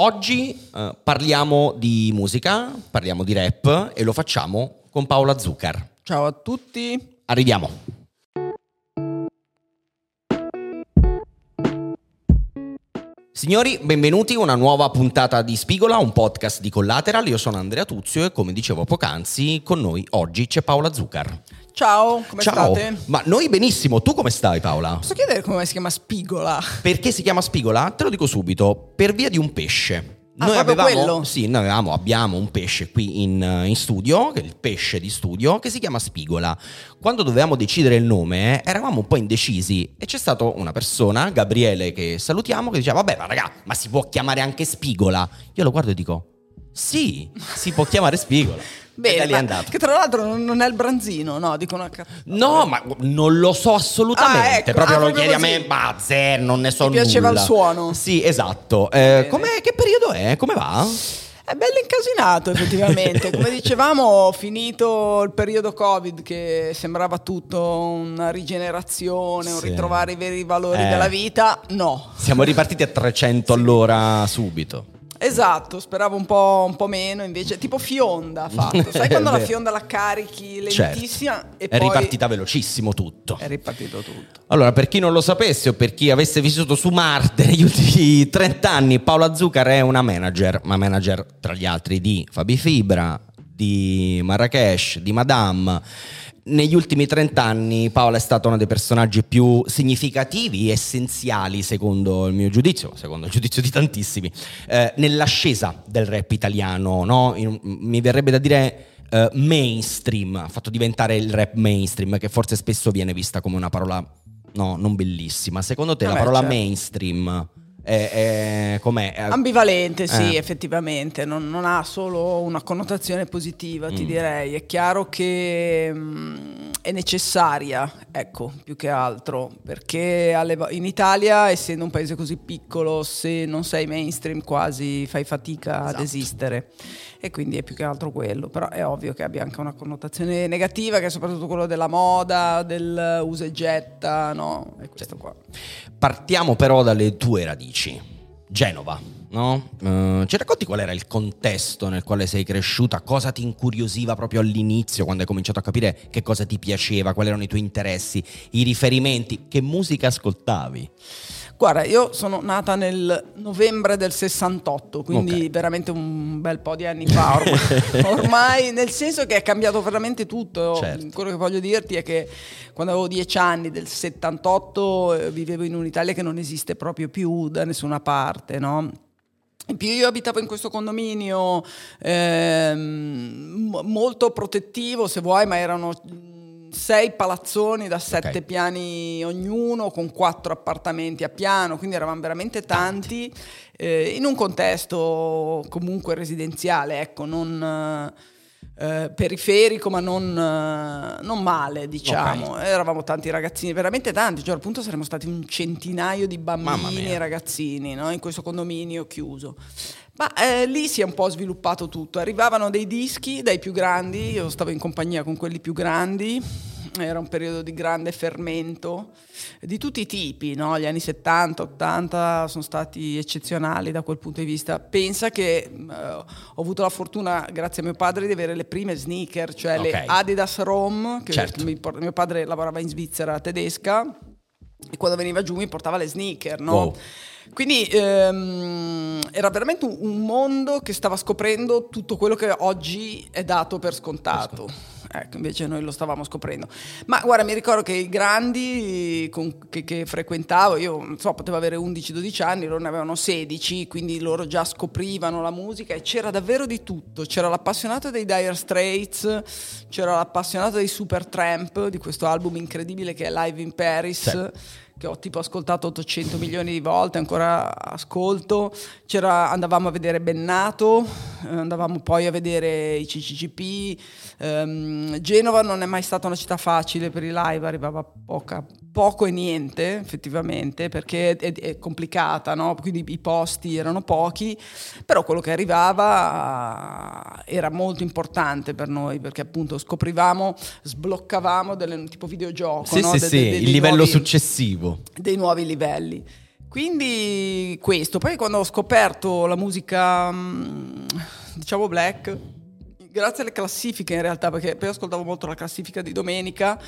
Oggi eh, parliamo di musica, parliamo di rap e lo facciamo con Paola Zuccar. Ciao a tutti. Arriviamo. Signori, benvenuti a una nuova puntata di Spigola, un podcast di Collateral. Io sono Andrea Tuzio e come dicevo poc'anzi, con noi oggi c'è Paola Zuccar. Ciao, come Ciao. state? Ma noi benissimo, tu come stai Paola? Posso chiedere come si chiama Spigola? Perché si chiama Spigola? Te lo dico subito, per via di un pesce. Ah, proprio quello? sì, noi avevamo, abbiamo un pesce qui in, in studio, che è il pesce di studio, che si chiama Spigola. Quando dovevamo decidere il nome, eh, eravamo un po' indecisi e c'è stata una persona, Gabriele, che salutiamo, che diceva, vabbè, ma raga, ma si può chiamare anche Spigola? Io lo guardo e dico, sì, si può chiamare Spigola. Bene, lì è andato. che tra l'altro non- è il branzino, no? Dicono a cazzo. No, ma non lo so assolutamente. Ah, ecco. Proprio Ah, lo proprio chiedi a così. me, ma zero, non ne so piaceva nulla. il suono? Sì, esatto. Eh, che periodo è? Come va? È bello incasinato effettivamente. Come dicevamo, finito il periodo Covid che sembrava tutto una rigenerazione, un Sì. ritrovare i veri valori Eh. della vita, no. Siamo ripartiti a 300 all'ora subito. Esatto, speravo un po', un po' meno, invece tipo fionda ha fatto. Sai È quando la fionda la carichi Certo. lentissima e È poi ripartita velocissimo tutto. è ripartito tutto. Allora, per chi non lo sapesse o per chi avesse vissuto su Marte negli ultimi 30 anni, Paola Zuccar è una manager, ma manager tra gli altri di Fabi Fibra, di Marrakesh, di Madame. Negli ultimi 30 anni Paola è stata uno dei personaggi più significativi, essenziali, secondo il mio giudizio, secondo il giudizio di tantissimi, eh, nell'ascesa del rap italiano. no? In- mi verrebbe da dire eh, mainstream, ha fatto diventare il rap mainstream, che forse spesso viene vista come una parola no, non bellissima. Secondo te la Vabbè, parola certo. mainstream è, è- Ambivalente, sì, Eh. effettivamente, non, non ha solo una connotazione positiva, ti Mm. direi. È chiaro che mm, è necessaria, ecco, più che altro, perché in Italia, essendo un paese così piccolo, se non sei mainstream quasi fai fatica ad Esatto. esistere. E quindi è più che altro quello, però è ovvio che abbia anche una connotazione negativa, che è soprattutto quello della moda, del usa e getta, no? È questo qua. Partiamo però dalle tue radici. Genova, no? Eh, ci racconti qual era il contesto nel quale sei cresciuta? Cosa ti incuriosiva proprio all'inizio, quando hai cominciato a capire che cosa ti piaceva, quali erano i tuoi interessi, i riferimenti, che musica ascoltavi? Guarda, io sono nata nel novembre del 68, quindi Ok. veramente un bel po' di anni fa ormai. ormai, nel senso che è cambiato veramente tutto. Certo. Quello che voglio dirti è che quando avevo dieci anni del 78 eh, vivevo in un'Italia che non esiste proprio più da nessuna parte, no? In più io abitavo in questo condominio ehm, mo- molto protettivo, se vuoi, ma erano sei palazzoni da sette Ok. piani ognuno, con quattro appartamenti a piano, quindi eravamo veramente tanti, eh, in un contesto comunque residenziale, ecco, non... eh, periferico ma non, eh, non male diciamo. Eravamo tanti ragazzini veramente tanti. Cioè al punto saremmo stati un centinaio di bambini e ragazzini no? in questo condominio chiuso ma eh, lì si è un po' sviluppato tutto arrivavano dei dischi dai più grandi io stavo in compagnia con quelli più grandi era un periodo di grande fermento di tutti i tipi, no? gli anni 70, 80 sono stati eccezionali da quel punto di vista. Pensa che eh, ho avuto la fortuna, grazie a mio padre, di avere le prime sneaker, cioè Ok. le Adidas Rom, che Certo. mi mio padre lavorava in Svizzera tedesca e quando veniva giù mi portava le sneaker, no? Wow. Quindi ehm, era veramente un, mondo che stava scoprendo tutto quello che oggi è dato per scontato. Ecco, invece noi lo stavamo scoprendo. Ma guarda, mi ricordo che i grandi con- che, che frequentavo, io non so, potevo avere 11-12 anni, loro ne avevano 16, quindi loro già scoprivano la musica e c'era davvero di tutto. C'era l'appassionato dei Dire Straits, c'era l'appassionato dei Supertramp, di questo album incredibile che è Live in Paris. Sì. Che ho tipo ascoltato 800 milioni di volte, ancora ascolto. C'era, andavamo a vedere Bennato, eh, andavamo poi a vedere i CCCP. ehm, Genova non è mai stata una città facile per i live, arrivava poca, poco e niente effettivamente perché è, è complicata, no? quindi i posti erano pochi, però quello che arrivava eh, era molto importante per noi perché appunto scoprivamo, sbloccavamo delle, tipo videogioco, Sì, no? sì, De- sì, de- de- il livello nuovi- successivo. Dei nuovi livelli. Quindi questo, poi quando ho scoperto la musica, mm, diciamo black, grazie alle classifiche in realtà, perché poi ascoltavo molto la classifica di domenica,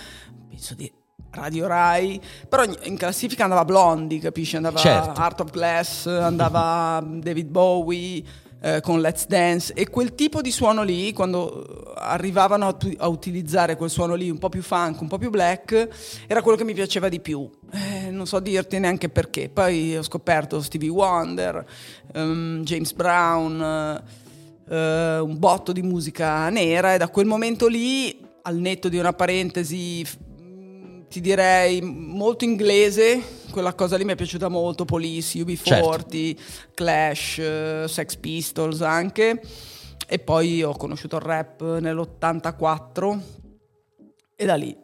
penso di Radio Rai, però in classifica andava Blondie, capisci? Andava Certo. Art of Glass, andava David Bowie eh, con Let's Dance e quel tipo di suono lì, quando arrivavano a, tu- a utilizzare quel suono lì un po' più funk, un po' più black, era quello che mi piaceva di più. Eh, non so dirti neanche perché. Poi ho scoperto Stevie Wonder, ehm, James Brown, eh, eh, un botto di musica nera e da quel momento lì, al netto di una parentesi ti direi molto inglese, quella cosa lì mi è piaciuta molto, Police, UB40, Clash, eh, Sex Pistols anche. E poi ho conosciuto il rap nell'84 e da lì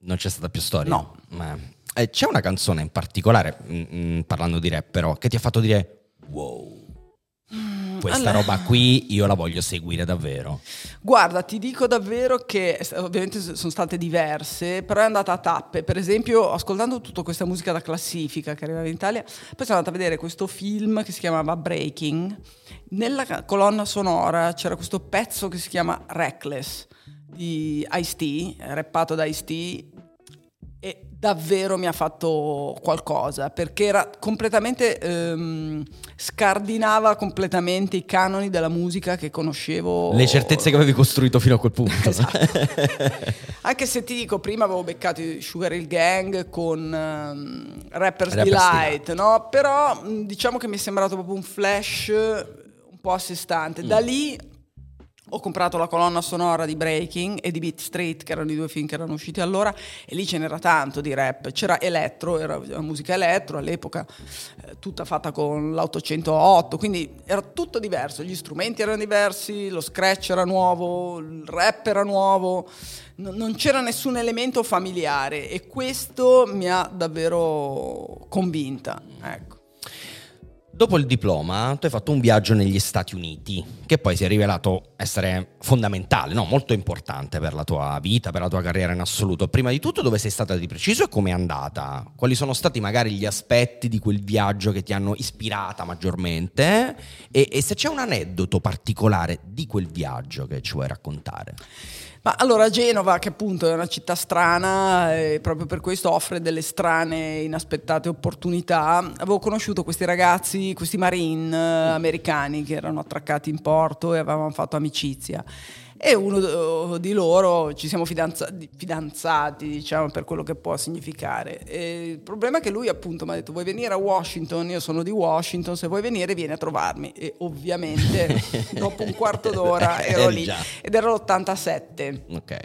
Non c'è stata più storia? No. Ma, eh, c'è una canzone in particolare, mm, mm, parlando di rap però, che ti ha fatto dire wow, questa allora- roba qui io la voglio seguire davvero. Guarda, ti dico davvero che eh, ovviamente sono state diverse, però è andata a tappe. Per esempio, ascoltando tutta questa musica da classifica che arrivava in Italia, poi sono andata a vedere questo film che si chiamava Breaking. Nella colonna sonora c'era questo pezzo che si chiama Reckless di Ice-T, rappato da Ice-T, davvero mi ha fatto qualcosa perché era completamente ehm, scardinava completamente i canoni della musica che conoscevo Le certezze che avevi costruito fino a quel punto. Esatto. anche se ti dico prima avevo beccato Sugar Hill Gang con ehm, Rappers, Rappers Delight no? però diciamo che mi è sembrato proprio un flash un po' a sé stante da lì ho comprato la colonna sonora di Breaking e di Beat Street, che erano i due film che erano usciti allora, e lì ce n'era tanto di rap. C'era Elettro, era musica Elettro all'epoca, eh, tutta fatta con l'808, quindi era tutto diverso. Gli strumenti erano diversi, lo scratch era nuovo, il rap era nuovo, n- non c'era nessun elemento familiare e questo mi ha davvero convinta. Ecco. Dopo il diploma, tu hai fatto un viaggio negli Stati Uniti, che poi si è rivelato essere fondamentale, no? molto importante per la tua vita, per la tua carriera in assoluto. Prima di tutto, dove sei stata di preciso e come è andata? Quali sono stati magari gli aspetti di quel viaggio che ti hanno ispirata maggiormente? E, e se c'è un aneddoto particolare di quel viaggio che ci vuoi raccontare? Ma allora Genova, che appunto è una città strana e proprio per questo offre delle strane, inaspettate opportunità, avevo conosciuto questi ragazzi, questi marine eh, americani che erano attraccati in porto e avevamo fatto amicizia. E uno di loro ci siamo fidanzati, fidanzati, diciamo, per quello che può significare. E il problema è che lui appunto mi ha detto vuoi venire a Washington, io sono di Washington, se vuoi venire vieni a trovarmi. E ovviamente dopo un quarto d'ora ero Eri lì ed era l'87. Ok.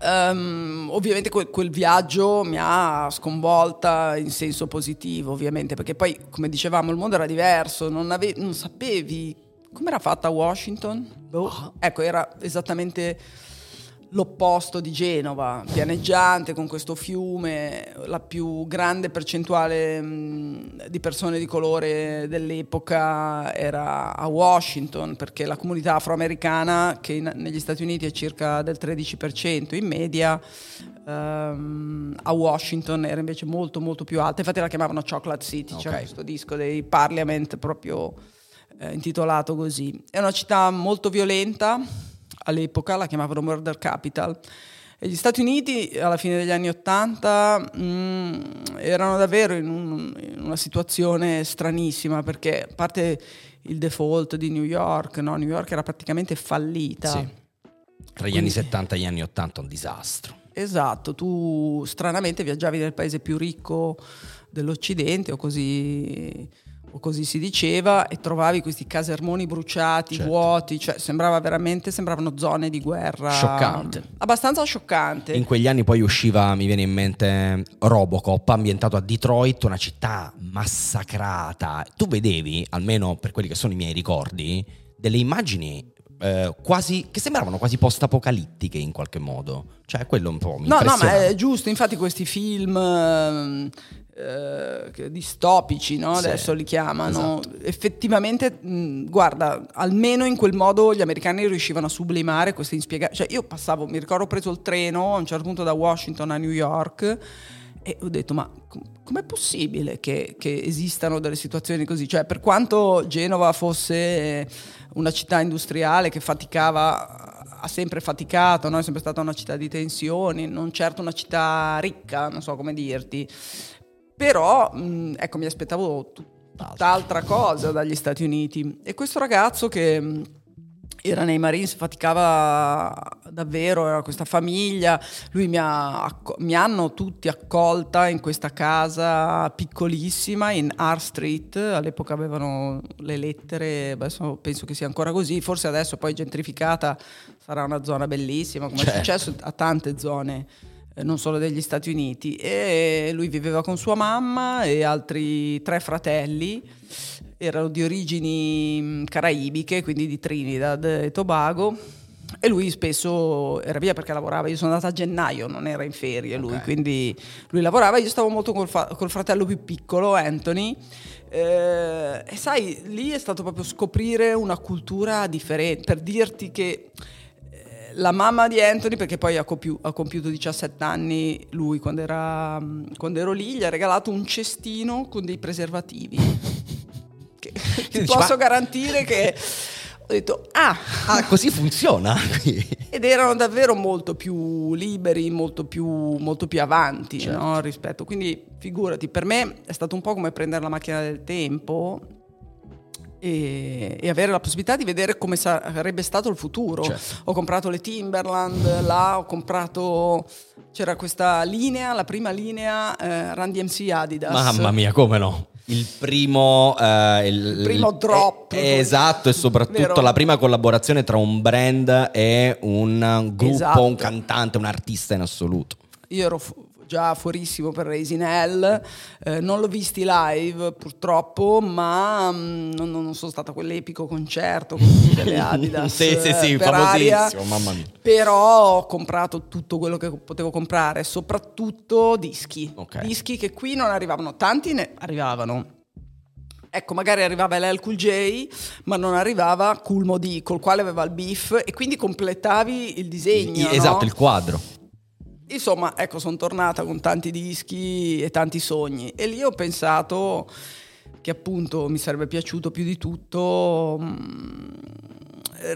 Ehm, ovviamente quel, quel viaggio mi ha sconvolta in senso positivo, ovviamente, perché poi, come dicevamo, il mondo era diverso, non, ave- non sapevi come era fatta Washington. Boh. Ecco, era esattamente l'opposto di Genova, pianeggiante con questo fiume, la più grande percentuale mh, di persone di colore dell'epoca era a Washington, perché la comunità afroamericana, che in- negli Stati Uniti è circa del 13% in media, ehm, a Washington era invece molto molto più alta, infatti la chiamavano Chocolate City, c'è Ok. questo disco dei Parliament proprio eh, intitolato così. È una città molto violenta, all'epoca la chiamavano Murder Capital. E gli Stati Uniti alla fine degli anni Ottanta mm, erano davvero in, un- in una situazione stranissima perché a parte il default di New York, no? New York era praticamente fallita. Sì. Tra gli anni 70 e gli anni 80 un disastro. Esatto, tu stranamente viaggiavi nel paese più ricco dell'Occidente o così, o così si diceva e trovavi questi casermoni bruciati, Certo. vuoti, cioè sembrava veramente, sembravano zone di guerra. Scioccante. Abbastanza scioccante. In quegli anni poi usciva, mi viene in mente, Robocop, ambientato a Detroit, una città massacrata. Tu vedevi, almeno per quelli che sono i miei ricordi, delle immagini eh, quasi che sembravano quasi post-apocalittiche in qualche modo. Cioè, quello un po' mi No, no, ma è giusto, infatti questi film ehm, eh, distopici, no? Sì, adesso li chiamano, esatto. effettivamente, mh, guarda, almeno in quel modo gli americani riuscivano a sublimare queste inspiegabili... Cioè io passavo, mi ricordo ho preso il treno a un certo punto da Washington a New York E ho detto, ma com- com'è possibile che, che, esistano delle situazioni così? Cioè, per quanto Genova fosse una città industriale che faticava, ha sempre faticato, no? è sempre stata una città di tensioni, non certo una città ricca, non so come dirti, però mh, ecco, mi aspettavo tutt'altra cosa dagli Stati Uniti. E questo ragazzo che era nei Marines, faticava davvero, era questa famiglia, lui mi, ha, mi hanno tutti accolta in questa casa piccolissima in R Street, all'epoca avevano le lettere, adesso penso che sia ancora così, forse adesso poi gentrificata sarà una zona bellissima, come certo. è successo a tante zone non solo degli Stati Uniti e lui viveva con sua mamma e altri tre fratelli erano di origini caraibiche, quindi di Trinidad e Tobago. E lui spesso era via perché lavorava. Io sono andata a gennaio, non era in ferie lui, okay. quindi lui lavorava. Io stavo molto col, fa- col fratello più piccolo, Anthony. Eh, e sai, lì è stato proprio scoprire una cultura differente, per dirti che eh, la mamma di Anthony, perché poi ha, compiu- ha compiuto 17 anni lui quando, era, mm, quando ero lì, gli ha regalato un cestino con dei preservativi. Ti posso ma... garantire che ho detto ah, ah così funziona ed erano davvero molto più liberi molto più, molto più avanti certo. no, rispetto. Quindi figurati per me è stato un po' come prendere la macchina del tempo e, e, avere la possibilità di vedere come sarebbe stato il futuro. Certo. Ho comprato le Timberland, là ho comprato, c'era questa linea, la prima linea eh, Run DMC Adidas. Mamma mia, come no? il primo, eh, il, il primo drop. Eh, esatto, e soprattutto vero? la prima collaborazione tra un brand e un gruppo, esatto. un cantante, un artista in assoluto. Io ero fu- già fuorissimo per Raisin Hell, eh, non l'ho visti live purtroppo, ma mh, mm, non, non, sono stata a quell'epico concerto con tutte le Adidas. sì, sì, sì, per famosissimo, mamma mia. Però ho comprato tutto quello che potevo comprare, soprattutto dischi. Okay. Dischi che qui non arrivavano, tanti ne arrivavano. Ecco, magari arrivava l'El Cool J, ma non arrivava Cool Modi, col quale aveva il beef, e quindi completavi il disegno. Esatto, no? il quadro. Insomma, ecco, sono tornata con tanti dischi e tanti sogni e lì ho pensato che appunto mi sarebbe piaciuto più di tutto mh, mm,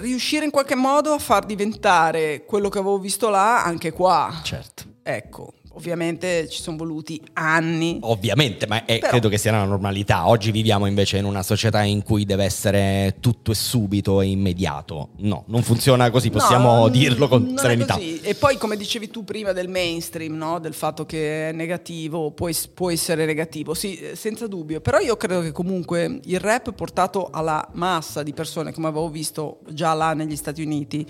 riuscire in qualche modo a far diventare quello che avevo visto là anche qua. Certo. Ecco, Ovviamente ci sono voluti anni. Ovviamente, ma è, Però... credo che sia una normalità. Oggi viviamo invece in una società in cui deve essere tutto e subito e immediato. No, non funziona così, possiamo no, dirlo con serenità. E poi, come dicevi tu prima del mainstream, no? del fatto che è negativo, può, può essere negativo, sì, senza dubbio. Però io credo che comunque il rap portato alla massa di persone, come avevo visto già là negli Stati Uniti,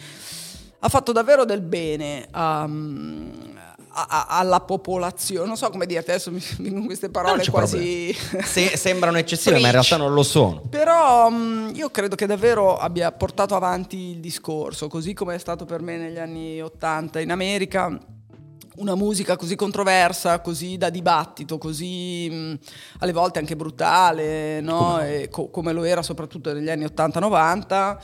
ha fatto davvero del bene. Um, a, alla popolazione, non so come dirti, adesso mi vengono queste parole quasi... Se, sembrano eccessive, ma in realtà non lo sono. Però mh, io credo che davvero abbia portato avanti il discorso, così come è stato per me negli anni Ottanta in America una musica così controversa, così da dibattito, così mh, alle volte anche brutale, no? come? Co- come lo era soprattutto negli anni 80-90,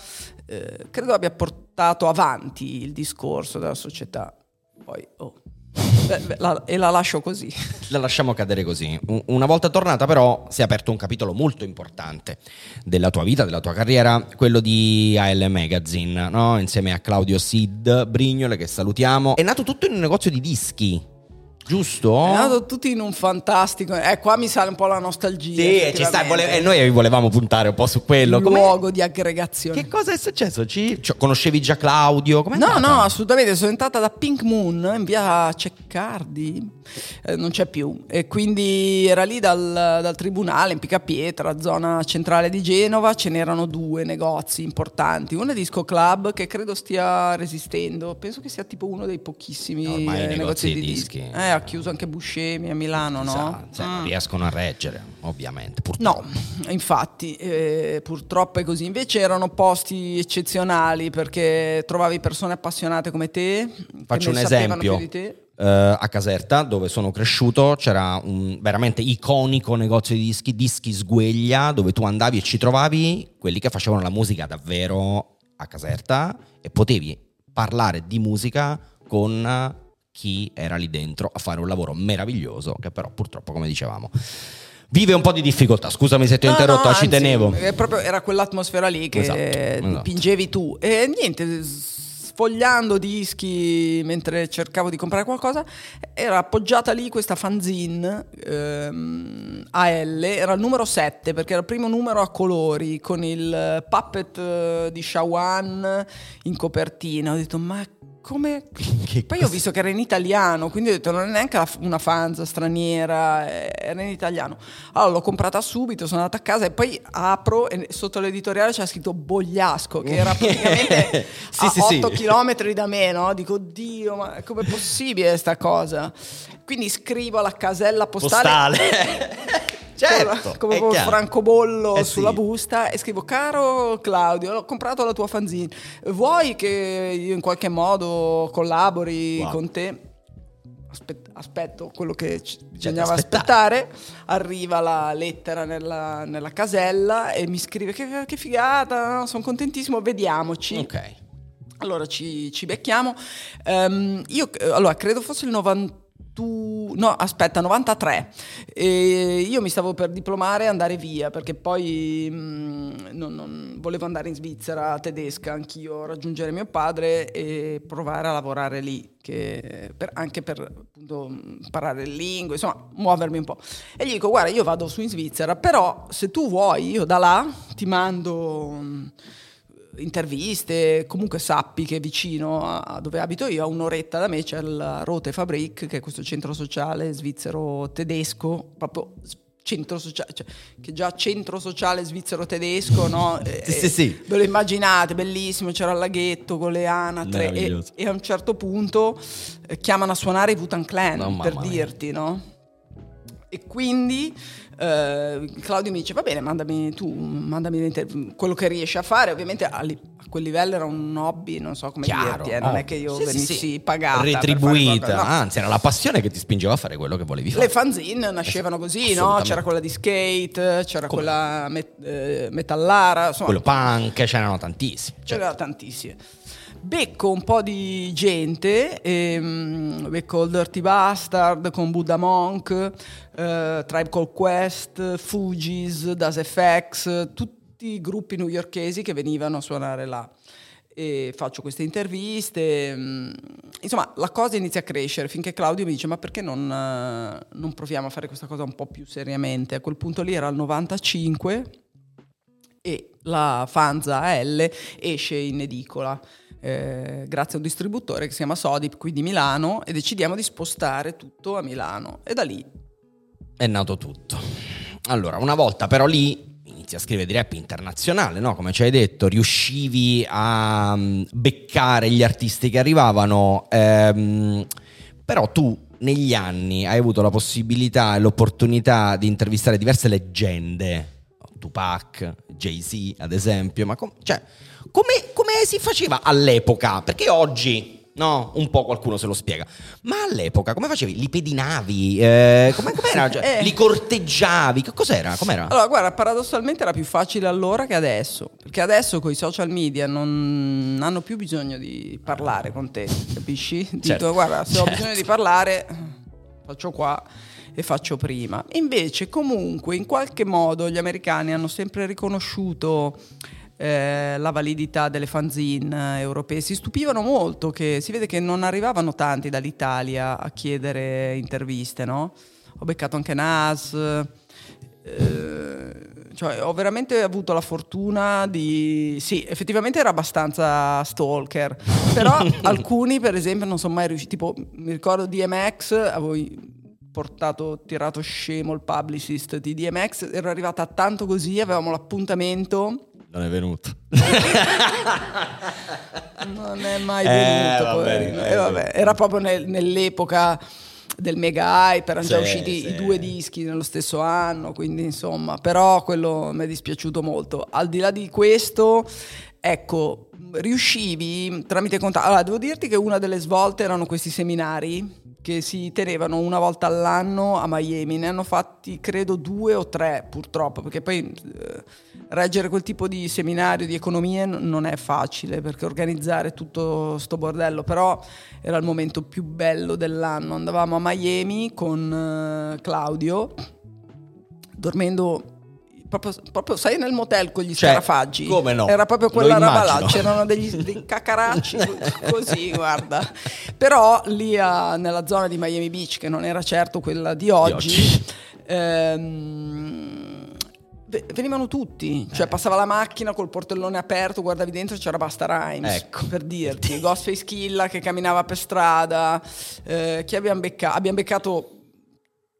eh, credo abbia portato avanti il discorso della società. Poi, oh, la, e la lascio così. La lasciamo cadere così. Una volta tornata però si è aperto un capitolo molto importante della tua vita, della tua carriera, quello di AL Magazine, no? insieme a Claudio Sid Brignole che salutiamo. È nato tutto in un negozio di dischi giusto? È nato tutti in un fantastico. Eh, qua mi sale un po' la nostalgia. Sì, ci sta, vole- e noi volevamo puntare un po' su quello. Un luogo di aggregazione. Che cosa è successo? Ci... Cioè, conoscevi già Claudio? Com'è no, andata? no, assolutamente. Sono entrata da Pink Moon in via Ceccardi, eh, non c'è più. E quindi era lì dal, dal tribunale in Picapietra, zona centrale di Genova. Ce n'erano due negozi importanti. Uno è Disco Club, che credo stia resistendo. Penso che sia tipo uno dei pochissimi Ormai eh, negozi di dischi. dischi. Eh, ha chiuso anche Buscemi a Milano, no? Esatto, cioè, mm. riescono a reggere, ovviamente. Purtroppo. No, infatti, eh, purtroppo è così. Invece erano posti eccezionali perché trovavi persone appassionate come te. Faccio un esempio. Uh, a Caserta, dove sono cresciuto, c'era un veramente iconico negozio di dischi, Dischi Sgueglia, dove tu andavi e ci trovavi quelli che facevano la musica davvero a Caserta e potevi parlare di musica con chi era lì dentro a fare un lavoro meraviglioso che però purtroppo, come dicevamo, vive un po' di difficoltà. Scusami se ti ho No, interrotto, no, ci anzi, tenevo. è proprio- era quell'atmosfera lì che Esatto, esatto. pingevi tu. E niente, sfogliando dischi mentre cercavo di comprare qualcosa, era appoggiata lì questa fanzine ehm, AL, era il numero 7 perché era il primo numero a colori con il puppet eh, di Shawan in copertina. Ho detto ma come... Che Poi ho visto che era in italiano, quindi ho detto non è neanche una fanza straniera, eh, era in italiano. Allora l'ho comprata subito, sono andata a casa e poi apro e sotto l'editoriale c'era scritto Bogliasco, che era praticamente Sì, a sì, sì. 8 km da me, no? Dico, oddio, ma com'è possibile sta cosa? Quindi scrivo alla casella postale... certo, come un francobollo Eh sulla sì. busta e scrivo caro Claudio ho comprato la tua fanzine vuoi che io in qualche modo collabori Wow. con te Aspet- aspetto quello che ci- bisognava aspettare. aspettare arriva la lettera nella, nella casella e mi scrive che, che figata sono contentissimo vediamoci Ok. allora ci, ci becchiamo. Ehm, io allora, credo fosse il 91. No, aspetta, 93. E io mi stavo per diplomare e andare via perché poi mh, non- non- volevo andare in Svizzera tedesca anch'io, raggiungere mio padre e provare a lavorare lì, per- anche per appunto, imparare le lingue, insomma, muovermi un po'. E gli dico, guarda, io vado su in Svizzera, però se tu vuoi, io da là ti mando. mh, interviste, comunque sappi che vicino a dove abito io, a un'oretta da me, c'è la Rote Fabrik, che è questo centro sociale svizzero tedesco, proprio centro sociale, cioè, che già centro sociale svizzero tedesco, no? Eh, Sì, sì, sì. Ve lo immaginate, bellissimo, c'era il laghetto con le anatre e, e a un certo punto eh, chiamano a suonare i Wutan Clan, No, per dirti, no? E quindi eh, Claudio mi dice: Va bene, mandami tu, mandami quello che riesci a fare. Ovviamente a, li- a quel livello era un hobby, non so come Chiaro, dirti, eh, non oh. è che io Sì, venissi sì. pagata. retribuita, no. anzi, era la passione che ti spingeva a fare quello che volevi fare. Le fanzine nascevano così, no? C'era quella di skate, c'era Come? quella met- eh, metallara, insomma, Quello punk, c'erano tantissimi. Ce Cioè, n'era tantissime. Becco un po' di gente, ehm, becco il Dirty Bastard con Buddha Monk, eh, Tribe Called Quest, Fugees, Das FX, tutti i gruppi newyorkesi che venivano a suonare là. E faccio queste interviste, mm, insomma la cosa inizia a crescere finché Claudio mi dice ma perché non, eh, non proviamo a fare questa cosa un po' più seriamente? A quel punto lì era il 95 e la Fanza AL esce in edicola eh, grazie a un distributore che si chiama Sodip qui di Milano e decidiamo di spostare tutto a Milano e da lì è nato tutto. Allora, una volta però lì inizi a scrivere di rap internazionale, no? Come ci hai detto, riuscivi a mm, beccare gli artisti che arrivavano, ehm, però tu negli anni hai avuto la possibilità e l'opportunità di intervistare diverse leggende, Tupac, Jay-Z ad esempio, ma com- cioè, come, come si faceva all'epoca? Perché oggi, no, un po' qualcuno se lo spiega, ma all'epoca come facevi? Li pedinavi? Eh, come, com'era? Cioè, Eh. Li corteggiavi? Che cos'era? Com'era? Allora, guarda, paradossalmente era più facile allora che adesso, perché adesso con i social media non hanno più bisogno di parlare con te, capisci? Dico, Certo, guarda, se ho certo. bisogno di parlare, faccio qua e faccio prima. Invece, comunque, in qualche modo gli americani hanno sempre riconosciuto eh, la validità delle fanzine europee. Si stupivano molto che si vede che non arrivavano tanti dall'Italia a chiedere interviste, no? Ho beccato anche Nas. eh, cioè, ho veramente avuto la fortuna di... Sì, effettivamente era abbastanza stalker, però alcuni per esempio non sono mai riusciti, tipo mi ricordo DMX, avevo portato, tirato scemo il publicist di DMX, ero arrivata tanto così, avevamo l'appuntamento, Non è venuto. non è mai Eh, venuto, vabbè, poverino. eh, E vabbè, era proprio nel- nell'epoca del mega hype, erano già Sì, usciti sì. i due dischi nello stesso anno, quindi insomma, però quello mi è dispiaciuto molto. Al di là di questo, ecco, riuscivi tramite contatto. Allora, devo dirti che una delle svolte erano questi seminari che si tenevano una volta all'anno a Miami. Ne hanno fatti credo due o tre purtroppo, perché poi eh, reggere quel tipo di seminario di economia non è facile, perché organizzare tutto sto bordello, però era il momento più bello dell'anno. Andavamo a Miami con eh, Claudio, dormendo Proprio, proprio, sei nel motel con gli cioè, scarafaggi. Come no? Era proprio quella roba là. C'erano degli, dei cacaracci così, guarda. Però lì a, nella zona di Miami Beach, che non era certo quella di oggi, di oggi. Ehm, venivano tutti, cioè eh. passava la macchina col portellone aperto, guardavi dentro e c'era Basta Rhymes, ecco. per dirti, Ghostface Killa che camminava per strada, eh, chi abbiamo beccato? Abbiamo beccato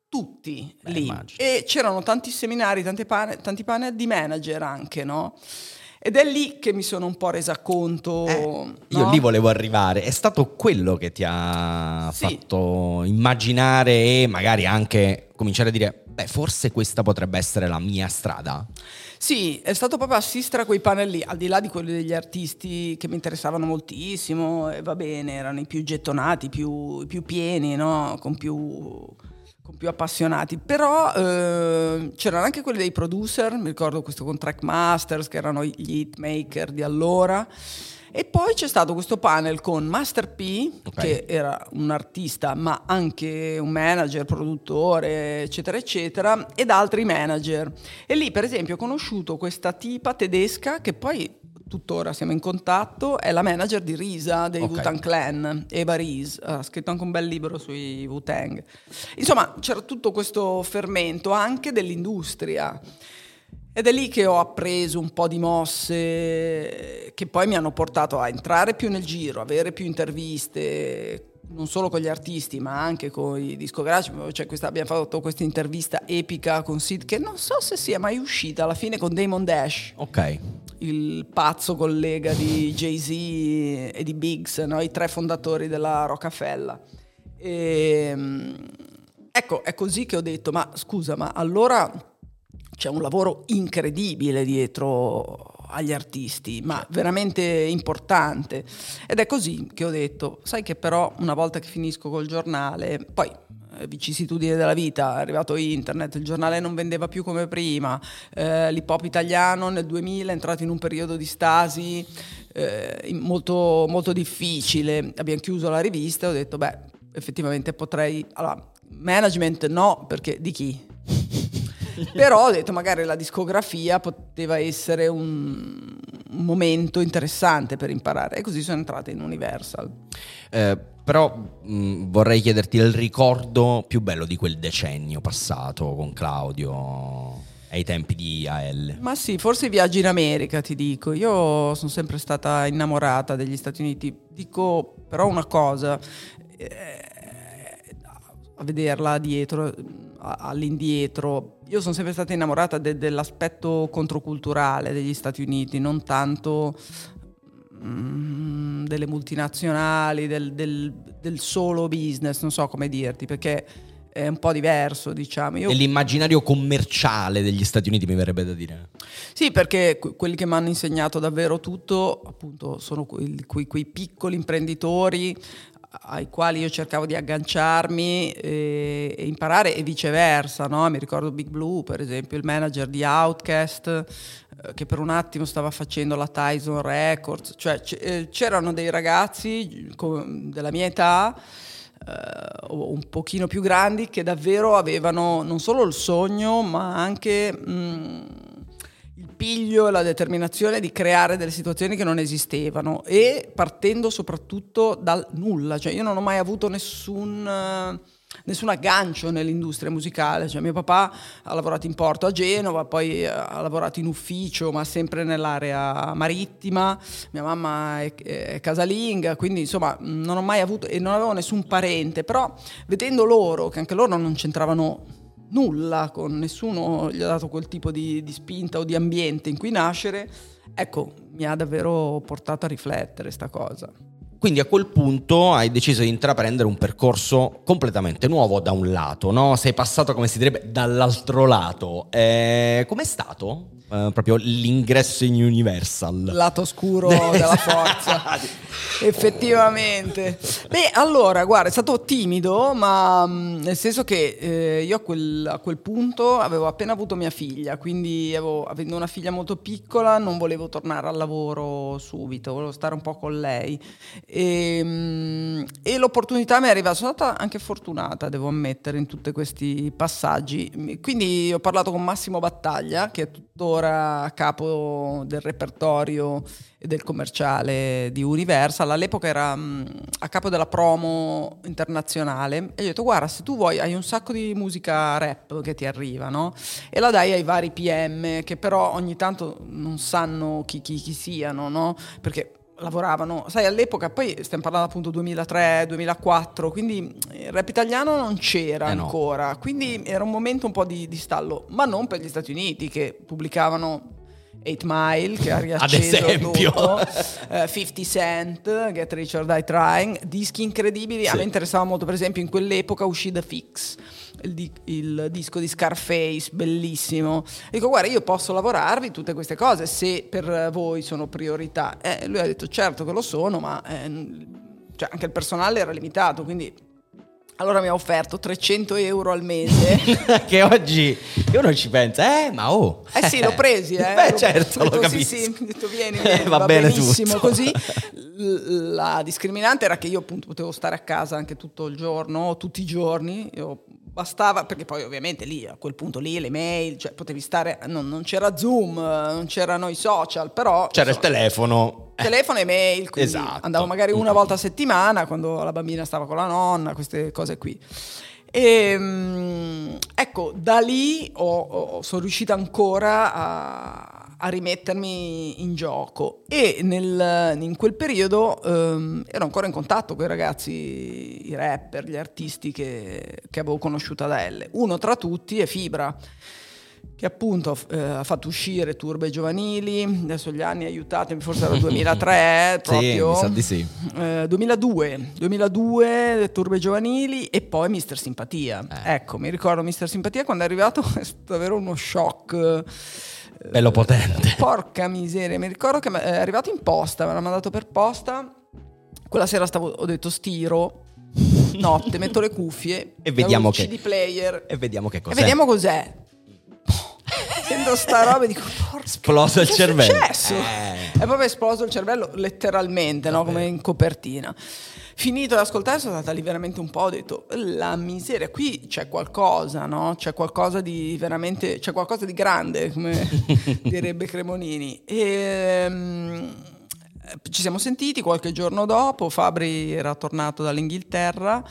tutti Beh, lì. Immagino. E c'erano tanti seminari, panel, tanti panel di manager anche, no? Ed è lì che mi sono un po' resa conto. Eh, no? Io lì volevo arrivare. È stato quello che ti ha sì. fatto immaginare e magari anche cominciare a dire: beh, forse questa potrebbe essere la mia strada. Sì, è stato proprio assistere a quei panel lì, al di là di quelli degli artisti che mi interessavano moltissimo, e va bene, erano i più gettonati, i più, i più pieni, no? con più più appassionati, però eh, c'erano anche quelli dei producer, mi ricordo questo con Trackmasters che erano gli hitmaker di allora. E poi c'è stato questo panel con Master P, okay. che era un artista ma anche un manager, produttore, eccetera, eccetera, ed altri manager. E lì, per esempio, ho conosciuto questa tipa tedesca che poi tuttora siamo in contatto, è la manager di Risa dei okay. Wu-Tang Clan, Eva Reese, ha scritto anche un bel libro sui Wu-Tang. Insomma, c'era tutto questo fermento anche dell'industria. Ed è lì che ho appreso un po' di mosse che poi mi hanno portato a entrare più nel giro, avere più interviste, non solo con gli artisti, ma anche con i discografici. Cioè questa, abbiamo fatto questa intervista epica con Sid, che non so se sia mai uscita alla fine con Damon Dash. Ok il pazzo collega di Jay-Z e di Biggs, no? i tre fondatori della Rockefeller. E, ehm, ecco, è così che ho detto, ma scusa, ma allora c'è un lavoro incredibile dietro agli artisti, ma veramente importante. Ed è così che ho detto, sai che però una volta che finisco col giornale, poi eh, vicissitudini della vita, è arrivato internet, il giornale non vendeva più come prima, eh, l'hip hop italiano nel 2000 è entrato in un periodo di stasi eh, molto, molto difficile, abbiamo chiuso la rivista e ho detto beh effettivamente potrei, allora management no perché di chi? Però ho detto magari la discografia poteva essere un, un momento interessante per imparare e così sono entrata in Universal. Eh, però mh, vorrei chiederti il ricordo più bello di quel decennio passato con Claudio ai tempi di AL. Ma sì, forse i viaggi in America, ti dico. Io sono sempre stata innamorata degli Stati Uniti. Dico però una cosa, eh, a vederla dietro, all'indietro. Io sono sempre stata innamorata de- dell'aspetto controculturale degli Stati Uniti, non tanto mm, delle multinazionali, del, del, del, solo business, non so come dirti, perché è un po' diverso, diciamo. Io... l'immaginario commerciale degli Stati Uniti, mi verrebbe da dire. Sì, perché quelli che mi hanno insegnato davvero tutto, appunto, sono quei, quei, quei piccoli imprenditori ai quali io cercavo di agganciarmi e, e imparare e viceversa, no? mi ricordo Big Blue per esempio, il manager di Outcast eh, che per un attimo stava facendo la Tyson Records, cioè eh, c'erano dei ragazzi della mia età eh, un pochino più grandi che davvero avevano non solo il sogno ma anche... Mh, piglio e la determinazione di creare delle situazioni che non esistevano e partendo soprattutto dal nulla, cioè io non ho mai avuto nessun, nessun aggancio nell'industria musicale, cioè mio papà ha lavorato in porto a Genova, poi ha lavorato in ufficio ma sempre nell'area marittima, mia mamma è, è casalinga, quindi insomma non ho mai avuto e non avevo nessun parente, però vedendo loro che anche loro non c'entravano nulla, con nessuno gli ha dato quel tipo di, di spinta o di ambiente in cui nascere, ecco, mi ha davvero portato a riflettere sta cosa. Quindi a quel punto hai deciso di intraprendere un percorso completamente nuovo da un lato, no? Sei passato, come si direbbe, dall'altro lato. Eh, com'è stato? Eh, proprio l'ingresso in Universal. Lato oscuro della forza. Effettivamente. Beh, allora, guarda, è stato timido, ma mh, nel senso che eh, io a quel, a quel punto avevo appena avuto mia figlia, quindi avevo, avendo una figlia molto piccola non volevo tornare al lavoro subito, volevo stare un po' con lei. E, mh, e l'opportunità mi è arrivata, sono stata anche fortunata, devo ammettere, in tutti questi passaggi. Quindi ho parlato con Massimo Battaglia, che è tuttora capo del repertorio e del commerciale di Universal, all'epoca era mh, a capo della promo internazionale e gli ho detto guarda se tu vuoi hai un sacco di musica rap che ti arriva no? e la dai ai vari PM che però ogni tanto non sanno chi, chi, chi siano no? perché lavoravano, sai all'epoca, poi stiamo parlando appunto 2003-2004, quindi il rap italiano non c'era eh no. ancora, quindi era un momento un po' di, di, stallo, ma non per gli Stati Uniti che pubblicavano 8 Mile che ha riacceso Ad esempio. tutto, uh, 50 Cent, Get Rich or Die Trying, dischi incredibili, sì. a me interessava molto per esempio in quell'epoca uscì The Fix il, il, disco di Scarface, bellissimo. Dico, guarda, io posso lavorarvi tutte queste cose se per voi sono priorità. Eh, lui ha detto, certo che lo sono, ma eh, cioè, anche il personale era limitato, quindi... Allora mi ha offerto 300 euro al mese. che oggi uno ci pensa, eh, ma oh. Eh sì, l'ho presi, eh. Beh, certo, detto, lo capisco. Sì, sì, ho detto, vieni, vieni va, va, bene benissimo tutto. così. La discriminante era che io appunto potevo stare a casa anche tutto il giorno, tutti i giorni. Io bastava, perché poi ovviamente lì, a quel punto lì, le mail, cioè potevi stare, non, non c'era Zoom, non c'erano i social, però... C'era insomma, il telefono. Telefono e mail, quindi Esatto. andavo magari una volta a settimana quando la bambina stava con la nonna, queste cose qui. E mm, ecco, da lì ho- ho- sono riuscita ancora a, a rimettermi in gioco e nel- in quel periodo ehm, ero ancora in contatto con i ragazzi, i rapper, gli artisti che, che avevo conosciuto ad L. Uno tra tutti è Fibra che appunto eh, ha fatto uscire Turbe Giovanili, adesso gli anni aiutatemi, forse era il 2003 proprio. Sì, mi sa di sì. Eh, 2002, 2002 Turbe Giovanili e poi Mister Simpatia. Eh. Ecco, mi ricordo Mister Simpatia quando è arrivato è stato davvero uno shock. Eh, Bello potente. Porca miseria, mi ricordo che è arrivato in posta, me l'ha mandato per posta. Quella sera stavo, ho detto stiro, notte, metto le cuffie E vediamo che- CD player E vediamo che e cos'è. vediamo cos'è. Sento sta roba e dico, Esploso il cosa è cervello. successo? Eh. È proprio esploso il cervello, letteralmente, no? come in copertina. Finito di ascoltare, sono stata lì veramente un po', ho detto, la miseria, qui c'è qualcosa, no? C'è qualcosa di veramente, c'è qualcosa di grande, come direbbe Cremonini. E, mm, ci siamo sentiti qualche giorno dopo, Fabri era tornato dall'Inghilterra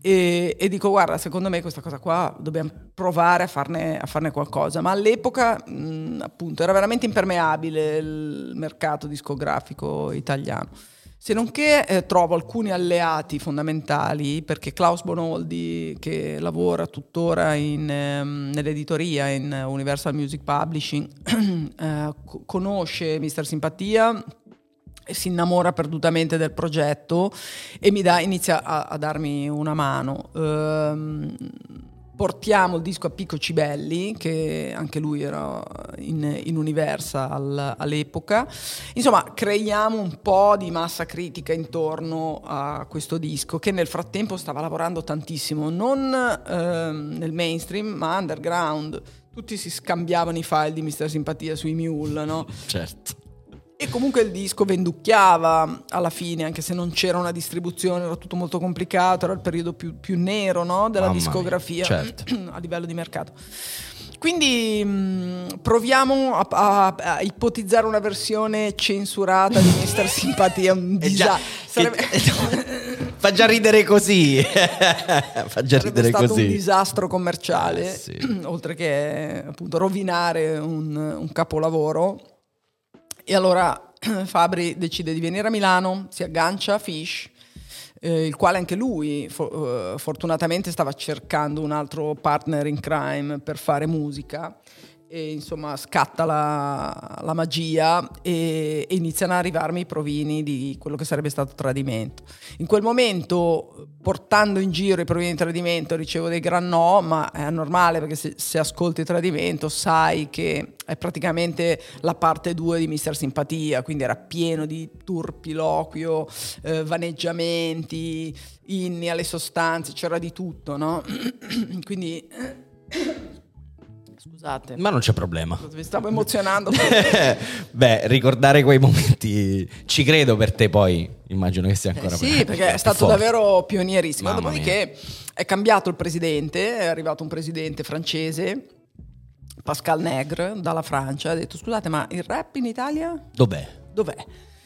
e, e dico guarda secondo me questa cosa qua dobbiamo provare a farne, a farne qualcosa. Ma all'epoca mh, appunto era veramente impermeabile il mercato discografico italiano. Se non che eh, trovo alcuni alleati fondamentali perché Klaus Bonoldi che lavora tuttora in, ehm, nell'editoria in Universal Music Publishing eh, co- conosce Mister Simpatia si innamora perdutamente del progetto e mi dà, inizia a, a darmi una mano. Ehm, portiamo il disco a Pico Cibelli, che anche lui era in, in Universal all'epoca. Insomma, creiamo un po' di massa critica intorno a questo disco, che nel frattempo stava lavorando tantissimo, non ehm, nel mainstream, ma underground. Tutti si scambiavano i file di Mister Simpatia sui Mule, no? Certo. E comunque il disco venducchiava alla fine, anche se non c'era una distribuzione, era tutto molto complicato, era il periodo più, più nero no, della Mamma discografia certo. a livello di mercato. Quindi mh, proviamo a, a- a ipotizzare una versione censurata di Mister Simpatia, un già, disastro. che- Fa già ridere così. Fa già Sarebbe ridere stato un così. disastro commerciale, Eh, sì. oltre che appunto rovinare un, un capolavoro. E allora Fabri decide di venire a Milano, si aggancia a Fish, eh, il quale anche lui fo- eh, fortunatamente stava cercando un altro partner in crime per fare musica. E insomma scatta la, la magia e, e, iniziano ad arrivarmi i provini di quello che sarebbe stato tradimento. In quel momento, portando in giro i provini di tradimento, ricevo dei gran no, ma è normale perché se, se ascolti tradimento sai che è praticamente la parte 2 di Mister Simpatia, quindi era pieno di turpiloquio, eh, vaneggiamenti, inni alle sostanze, c'era di tutto, no? quindi Scusate. Ma non c'è problema. Mi stavo emozionando. Beh, ricordare quei momenti ci credo per te poi, immagino che sia ancora eh, Sì, perché è stato forte. davvero pionieristico. Dopodiché è cambiato il presidente, è arrivato un presidente francese, Pascal Negre, dalla Francia, ha detto scusate ma il rap in Italia? Dov'è? Dov'è?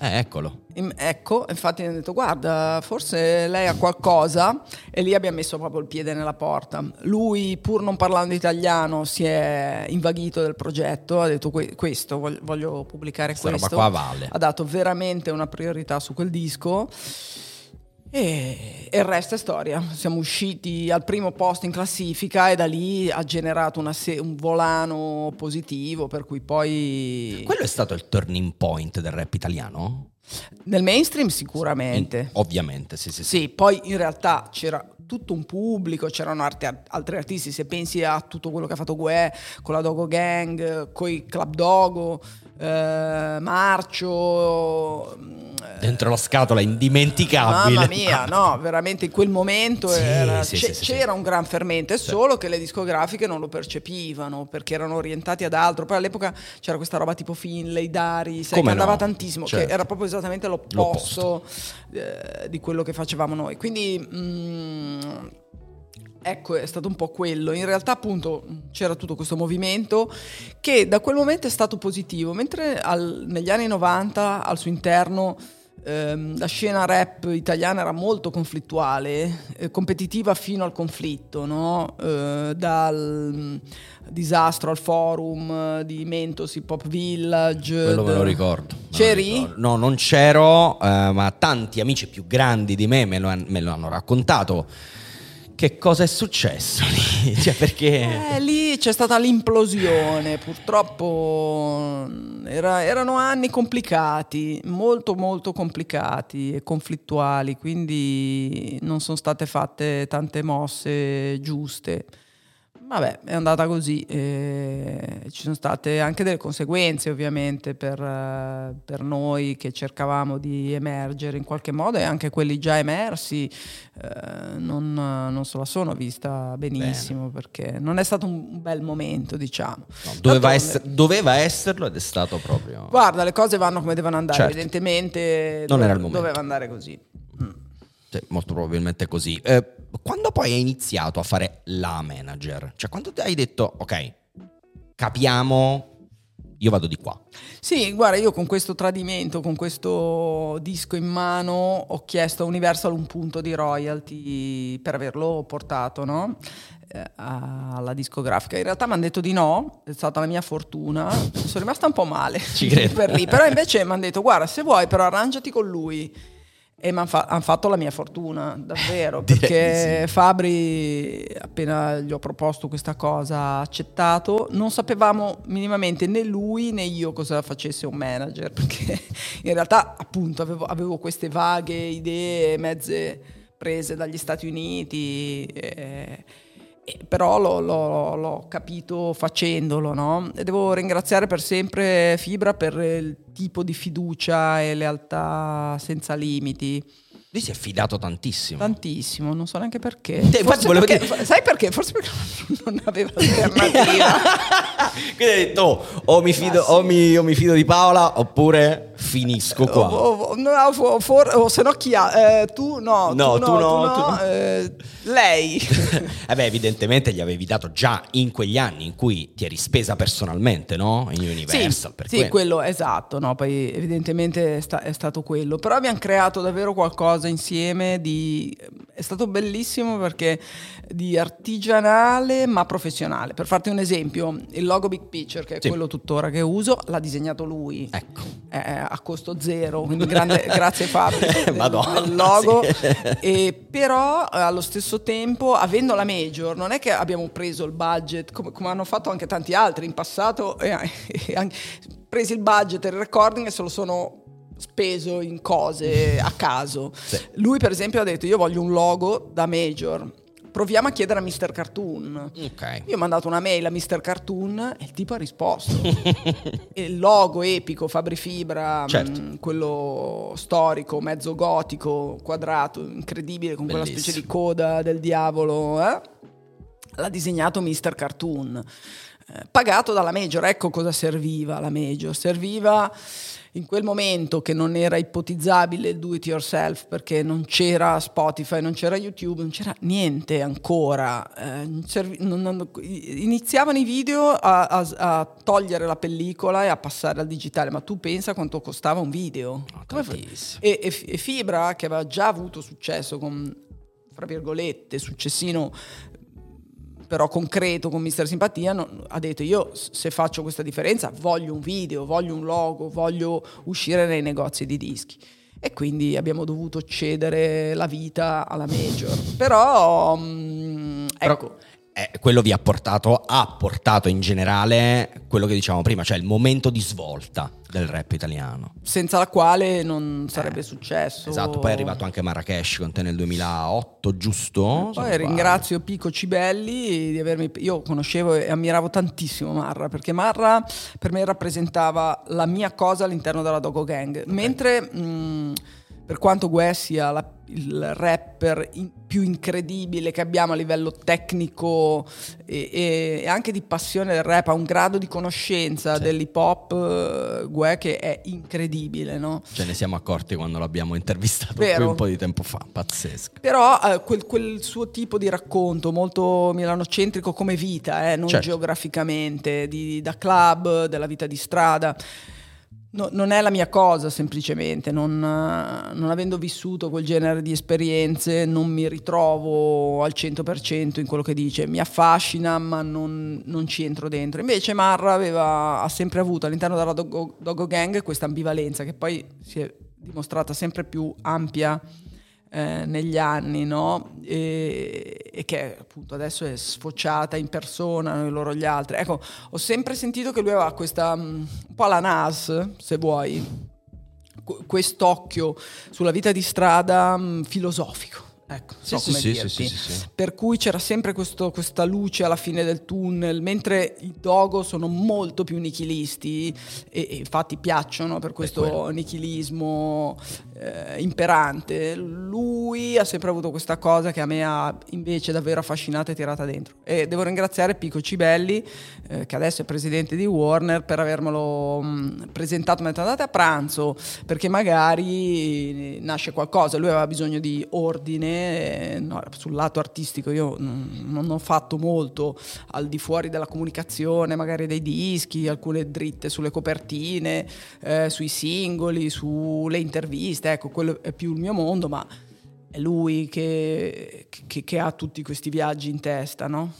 Eh, eccolo. Ecco, infatti hanno detto guarda, forse lei ha qualcosa e lì abbiamo messo proprio il piede nella porta. Lui, pur non parlando italiano, si è invaghito del progetto, ha detto questo, voglio, pubblicare Questa questo. Roba qua vale. Ha dato veramente una priorità su quel disco e, e, il resto è storia. Siamo usciti al primo posto in classifica e da lì ha generato se- un volano positivo, per cui poi... Quello è stato il turning point del rap italiano? Nel mainstream sicuramente. In, ovviamente, sì, sì, sì. Sì, poi in realtà c'era tutto un pubblico, c'erano arte, altri artisti, se pensi a tutto quello che ha fatto Gue con la Dogo Gang, con i Club Dogo, eh, Marcio dentro la scatola indimenticabile. Mamma mia, no, veramente in quel momento sì, era, sì, c- sì, c'era un gran fermento, è solo che le discografiche non lo percepivano perché erano orientati ad altro. Poi all'epoca c'era questa roba tipo Finlay, Dari, sai, Come che andava tantissimo, certo. che era proprio esattamente l'opposto, l'opposto. Eh, di quello che facevamo noi. Quindi... Mm, Ecco, è stato un po' quello. In realtà, appunto, c'era tutto questo movimento che da quel momento è stato positivo, mentre al, negli anni 90 al suo interno ehm, la scena rap italiana era molto conflittuale, eh, competitiva fino al conflitto, no? eh, dal mm, disastro al forum di Mentos Hip Hop Village. Quello me lo ricordo. C'eri? Ricordo. No, non c'ero, eh, ma tanti amici più grandi di me me lo, me lo hanno raccontato che cosa è successo lì? Cioè, perché... Eh, lì c'è stata l'implosione, purtroppo era, erano anni complicati, molto molto complicati e conflittuali, quindi non sono state fatte tante mosse giuste. Vabbè, è andata così. E ci sono state anche delle conseguenze ovviamente per, per, noi che cercavamo di emergere in qualche modo e anche quelli già emersi eh, non, non, se la sono vista benissimo Bene. perché non è stato un bel momento diciamo. No, doveva, essere, doveva, esserlo ed è stato proprio... Guarda, le cose vanno come devono andare, certo. evidentemente non era il momento. doveva andare così. Mm. Sì, molto probabilmente così. Eh, quando poi hai iniziato a fare la manager? Cioè quando hai detto, ok, capiamo, io vado di qua. Sì, guarda, io con questo tradimento, con questo disco in mano, ho chiesto a Universal un punto di royalty per averlo portato, no? Eh, alla discografica. In realtà mi hanno detto di no, è stata la mia fortuna. Sono rimasta un po' male Ci credo. per lì, però invece mi hanno detto guarda, se vuoi però arrangiati con lui e mi hanno fa- han fatto la mia fortuna, davvero, perché sì. Fabri, appena gli ho proposto questa cosa, ha accettato. Non sapevamo minimamente né lui né io cosa facesse un manager, perché in realtà appunto avevo, avevo queste vaghe idee mezze prese dagli Stati Uniti. E, e però l'ho, l'ho, l'ho, capito facendolo, no? E devo ringraziare per sempre Fibra per il tipo di fiducia e lealtà senza limiti lui si è fidato tantissimo. Tantissimo, non so neanche perché. Te, perché dire... Sai perché? Forse perché non aveva alternativa. Quindi hai detto, oh, o, mi fido, sì. o, mi, o, mi fido, di Paola oppure finisco qua. O, for, o se no chi ha? Eh, tu no. No, tu no. Tu no, tu no. Tu... Eh, lei. eh beh, evidentemente gli avevi dato già in quegli anni in cui ti eri spesa personalmente, no? In Universal. Sì, sì quello esatto, no? Poi evidentemente è, sta, è stato quello. Però abbiamo creato davvero qualcosa qualcosa insieme di... è stato bellissimo perché di artigianale ma professionale. Per farti un esempio, il logo Big Picture, che è sì. quello tuttora che uso, l'ha disegnato lui. Ecco. Eh, ha costo zero, quindi grande, grazie Fabio Madonna, del logo. sì. E però eh, allo stesso tempo, avendo la major, non è che abbiamo preso il budget come, come hanno fatto anche tanti altri in passato, e, e anche, presi il budget e il recording e se lo sono speso in cose a caso. Sì. Lui per esempio ha detto io voglio un logo da major. Proviamo a chiedere a Mr. Cartoon. Ok. Io ho mandato una mail a Mr. Cartoon e il tipo ha risposto. Il logo epico, Fabri Fibra, Certo. mh, quello storico, mezzo gotico, quadrato, incredibile, con quella Bellissimo. specie di coda del diavolo, eh? l'ha disegnato Mr. Cartoon. Pagato dalla Major, ecco cosa serviva la Major. Serviva in quel momento che non era ipotizzabile il do it yourself perché non c'era Spotify, non c'era YouTube, non c'era niente ancora. Eh, non- non- iniziavano i video a, a- a togliere la pellicola e a passare al digitale, ma tu pensa quanto costava un video? No, Come fai? tantissimo. E, e e Fibra, che aveva già avuto successo con, fra virgolette, successino però concreto con Mister Simpatia, non- ha detto io se faccio questa differenza voglio un video, voglio un logo, voglio uscire nei negozi di dischi. E quindi abbiamo dovuto cedere la vita alla major. Però, mm, Però, ecco, eh, quello vi ha portato, ha portato in generale quello che dicevamo prima, cioè il momento di svolta del rap italiano. senza la quale non sarebbe successo. Esatto, poi è arrivato anche Marrakesh con te nel 2008, giusto? Non Poi ringrazio Pico Cibelli di avermi. Io conoscevo e ammiravo tantissimo Marra perché Marra per me rappresentava la mia cosa all'interno della Dogo Gang. Mentre mh, per quanto Gue sia la- il rapper in- più incredibile che abbiamo a livello tecnico e, e- anche di passione del rap, ha un grado di conoscenza Sì. dell'hip hop, eh, Gue che è incredibile, no? Ce ne siamo accorti quando l'abbiamo intervistato un po' di tempo fa, pazzesco. Però eh, quel, quel suo tipo di racconto molto milanocentrico come vita, eh, non Certo. geograficamente, di- da club, della vita di strada. No- non è la mia cosa semplicemente, non, eh, non avendo vissuto quel genere di esperienze non mi ritrovo al 100% in quello che dice, mi affascina ma non, non ci entro dentro. Invece Marra aveva, ha sempre avuto all'interno della Dogo, Dogo Gang questa ambivalenza che poi si è dimostrata sempre più ampia eh, negli anni, no? E, e che appunto adesso è sfociata in persona, noi loro gli altri. Ecco, ho sempre sentito che lui aveva questa, mm, un po' la NAS, se vuoi, qu- quest'occhio sulla vita di strada mm, filosofico. Ecco, Sì, so sì, sì. Per cui c'era sempre questo- questa luce alla fine del tunnel, mentre i Dogo sono molto più nichilisti e, e infatti piacciono per questo nichilismo eh, imperante. Lui ha sempre avuto questa cosa che a me ha invece davvero affascinato e tirata dentro. E devo ringraziare Pico Cibelli, eh, che adesso è presidente di Warner, per avermelo mh, presentato. Mi ha detto andate a pranzo perché magari nasce qualcosa. Lui aveva bisogno di ordine. No, sul lato artistico io non, ho fatto molto al di fuori della comunicazione, magari dei dischi, alcune dritte sulle copertine, eh, sui singoli, sulle interviste. Ecco, quello è più il mio mondo, ma è lui che, che- che ha tutti questi viaggi in testa, no?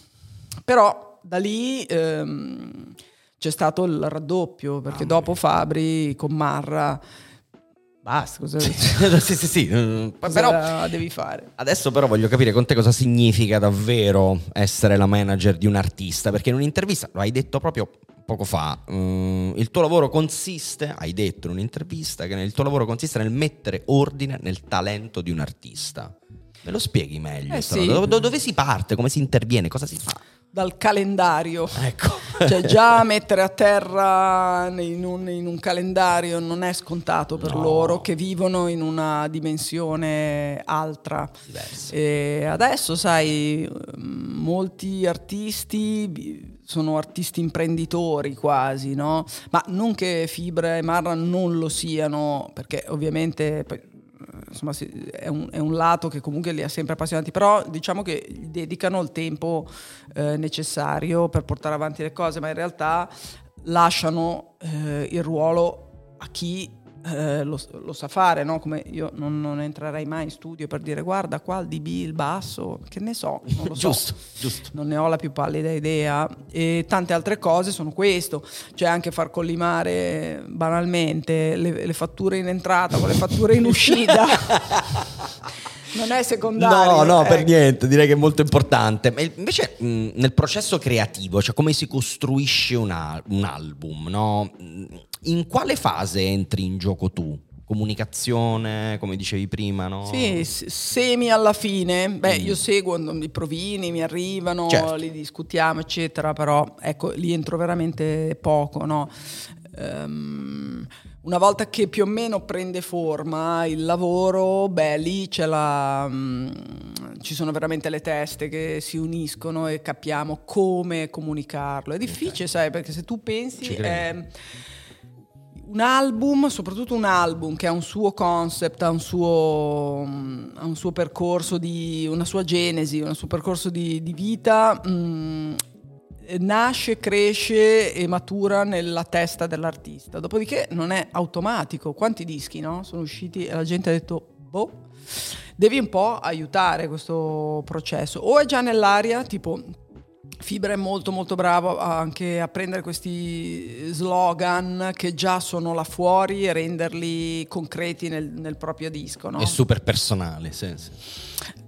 Però da lì ehm, c'è stato il raddoppio, perché Mamma dopo Fabri con Marra... Basta, cosa, sì, sì, sì. mm, cosa Però devi fare? adesso però voglio capire con te cosa significa davvero essere la manager di un artista, perché in un'intervista, lo hai detto proprio poco fa, mm, il tuo lavoro consiste, hai detto in un'intervista, che il tuo lavoro consiste nel mettere ordine nel talento di un artista. Me lo spieghi meglio? Eh sì. dove, dove si parte? Come si interviene? Cosa si fa? Dal calendario. Ecco. Cioè già mettere a terra in un, in un calendario non è scontato per No. loro che vivono in una dimensione altra. Diverso. E adesso, sai, molti artisti sono artisti imprenditori quasi, no? Ma non che Fibra e Marra non lo siano, perché ovviamente poi, insomma, è, un, è un lato che comunque li ha sempre appassionati, però diciamo che dedicano il tempo eh, necessario per portare avanti le cose, ma in realtà lasciano eh, il ruolo a chi eh, lo, lo, sa fare, no? come io non, non, entrerei mai in studio per dire guarda qua il DB, il basso, che ne so, non lo giusto, so, giusto. non ne ho la più pallida idea e tante altre cose sono questo, cioè anche far collimare banalmente le, le fatture in entrata con le fatture in uscita. non è secondario. No, no, eh. per niente, direi che è molto importante. Ma invece mh, nel processo creativo, cioè come si costruisce un, al- un album, no? In quale fase entri in gioco tu? Comunicazione, come dicevi prima, no? Sì, semi alla fine. Beh, mm. io seguo i provini, mi arrivano, certo. li discutiamo, eccetera, però ecco, lì entro veramente poco, no? Um, una volta che più o meno prende forma il lavoro, beh, lì la, um, ci sono veramente le teste che si uniscono e capiamo come comunicarlo. È difficile, okay. sai, perché se tu pensi... Eh, un album, soprattutto un album che ha un suo concept, ha un suo, ha un suo percorso, di, una sua genesi, un suo percorso di, di vita, mh, mm, nasce, cresce e matura nella testa dell'artista. Dopodiché non è automatico. Quanti dischi no? sono usciti e la gente ha detto, boh, devi un po' aiutare questo processo. O è già nell'aria, tipo Fibra è molto molto bravo anche a prendere questi slogan che già sono là fuori e renderli concreti nel, nel proprio disco. No? È super personale, sì, sì.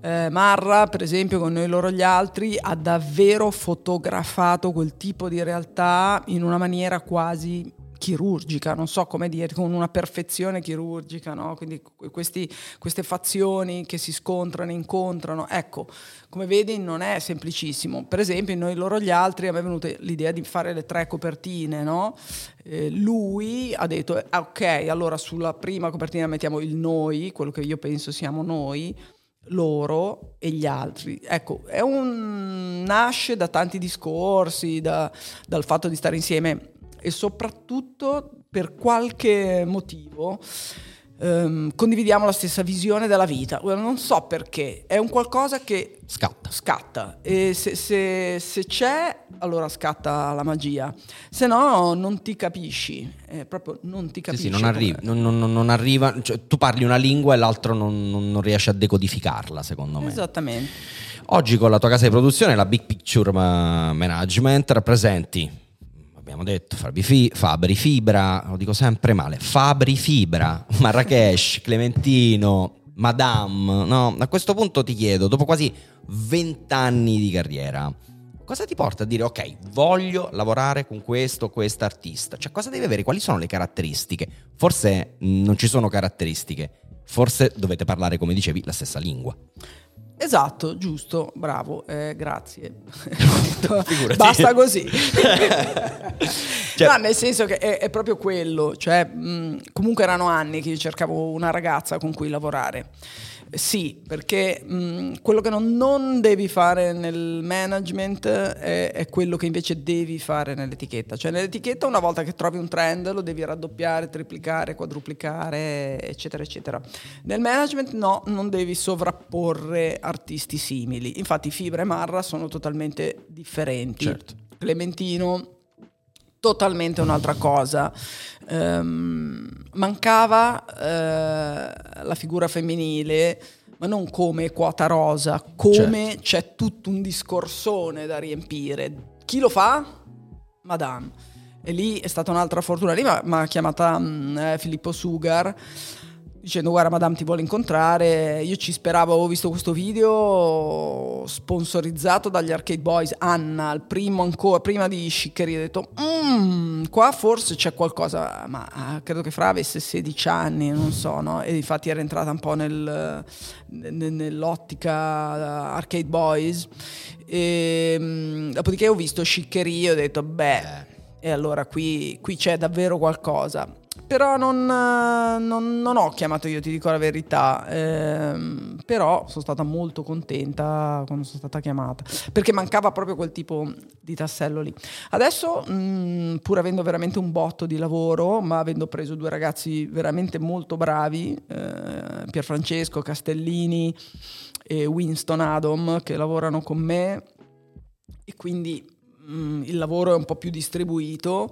Eh, Marra, per esempio, con noi loro gli altri, ha davvero fotografato quel tipo di realtà in una maniera quasi chirurgica, non so come dire, con una perfezione chirurgica, no? quindi questi, queste fazioni che si scontrano, incontrano, ecco, come vedi non è semplicissimo. Per esempio, noi loro gli altri a venuta l'idea di fare le tre copertine, no? eh, lui ha detto, ah, ok, allora sulla prima copertina mettiamo il noi, quello che io penso siamo noi, loro e gli altri. Ecco, un nasce da tanti discorsi, da, dal fatto di stare insieme e soprattutto per qualche motivo um, condividiamo la stessa visione della vita. Non so perché, è un qualcosa che scatta. scatta. E se, se, se c'è, allora scatta la magia. Se no, non ti capisci. Eh, proprio non ti capisci. Sì, sì, non, arrivi, non, non, non arriva. Cioè, tu parli una lingua e l'altro non, riesce a decodificarla, secondo me. Esattamente. Oggi con la tua casa di produzione, la Big Picture Management, rappresenti abbiamo detto, Fabri Fibra, lo dico sempre male, Fabri Fibra, Marrakesh, Clementino, Madame, no? A questo punto ti chiedo, dopo quasi vent'anni di carriera, cosa ti porta a dire ok, voglio lavorare con questo o quest'artista? Cioè cosa devi avere? Quali sono le caratteristiche? Forse non ci sono caratteristiche, forse dovete parlare, come dicevi, la stessa lingua. Esatto, giusto, bravo, eh, grazie. Basta così. cioè, no, nel senso che è, è proprio quello, cioè, mh, comunque erano anni che io cercavo una ragazza con cui lavorare. Sì, perché mh, quello che non, non, devi fare nel management è, è, quello che invece devi fare nell'etichetta. Cioè nell'etichetta una volta che trovi un trend lo devi raddoppiare, triplicare, quadruplicare, eccetera, eccetera. Nel management no, non devi sovrapporre artisti simili. Infatti Fibra e Marra sono totalmente differenti. Certo. Clementino totalmente un'altra cosa. Um, mancava uh, la figura femminile, ma non come quota rosa, come certo. c'è tutto un discorsone da riempire. Chi lo fa? Madame. E lì è stata un'altra fortuna. Lì mi ha chiamata um, Filippo Sugar dicendo guarda Madame ti vuole incontrare, io ci speravo, avevo visto questo video sponsorizzato dagli Arcade Boys, Anna, il primo ancora, prima di Sciccheria, ho detto mmm, qua forse c'è qualcosa, ma ah, credo che Fra avesse 16 anni, non so, no? e infatti era entrata un po' nel, nell'ottica Arcade Boys, e, mm, dopodiché ho visto Sciccheria e ho detto beh, e allora qui, qui c'è davvero qualcosa però non, non, non, ho chiamato io, ti dico la verità, ehm, però sono stata molto contenta quando sono stata chiamata, perché mancava proprio quel tipo di tassello lì. Adesso, mh, mm, pur avendo veramente un botto di lavoro, ma avendo preso due ragazzi veramente molto bravi, eh, Pierfrancesco Castellini e Winston Adam, che lavorano con me, e quindi il lavoro è un po' più distribuito,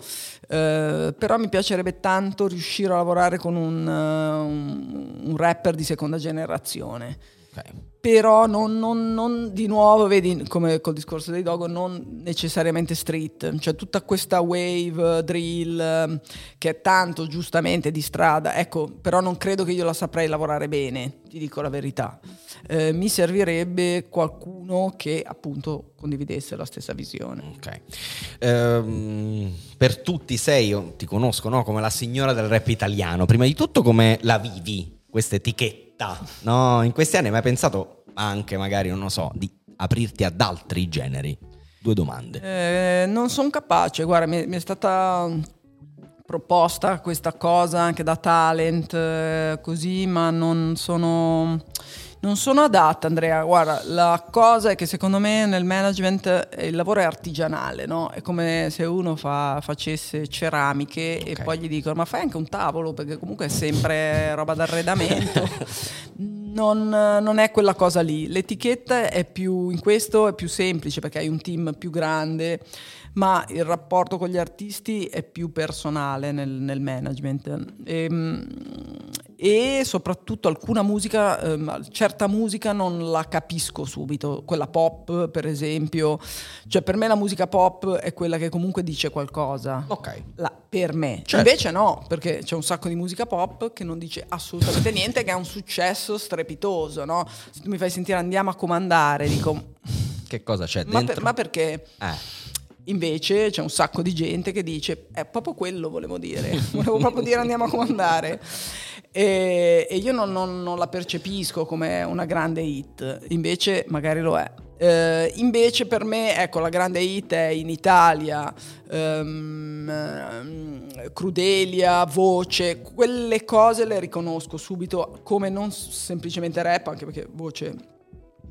eh, però mi piacerebbe tanto riuscire a lavorare con un, uh, un, un rapper di seconda generazione. Okay però non, non, non, di nuovo, vedi come col discorso dei Dogo, non necessariamente street, cioè tutta questa wave, drill, che è tanto giustamente di strada, ecco, però non credo che io la saprei lavorare bene, ti dico la verità. Eh, mi servirebbe qualcuno che appunto condividesse la stessa visione. Ok. Ehm, per tutti sei, io ti conosco no? come la signora del rap italiano, prima di tutto come la vivi questa etichetta? No, in questi anni hai mai pensato anche magari, non lo so, di aprirti ad altri generi? Due domande. Eh, non sono capace, guarda, mi, mi, è stata proposta questa cosa anche da talent, eh, così, ma non sono non sono adatta, Andrea. Guarda, la cosa è che secondo me nel management il lavoro è artigianale, no? È come se uno fa, facesse ceramiche okay. e poi gli dicono: Ma fai anche un tavolo perché comunque è sempre roba d'arredamento. non, non, è quella cosa lì. L'etichetta è più, in questo è più semplice perché hai un team più grande, ma il rapporto con gli artisti è più personale nel, nel management. E, ehm, e soprattutto alcuna musica, ehm, certa musica non la capisco subito, quella pop per esempio, cioè per me la musica pop è quella che comunque dice qualcosa. Ok. La, per me. Certo. Invece no, perché c'è un sacco di musica pop che non dice assolutamente niente, che ha un successo strepitoso, no? Se tu mi fai sentire andiamo a comandare, dico... Che cosa c'è ma dentro? Per, ma perché... Eh. Invece c'è un sacco di gente che dice, è proprio quello volevo dire, volevo proprio dire andiamo a comandare e, e io non, non, non, la percepisco come una grande hit, invece magari lo è. Eh, invece per me, ecco, la grande hit è in Italia, um, Crudelia, Voce, quelle cose le riconosco subito come non semplicemente rap, anche perché Voce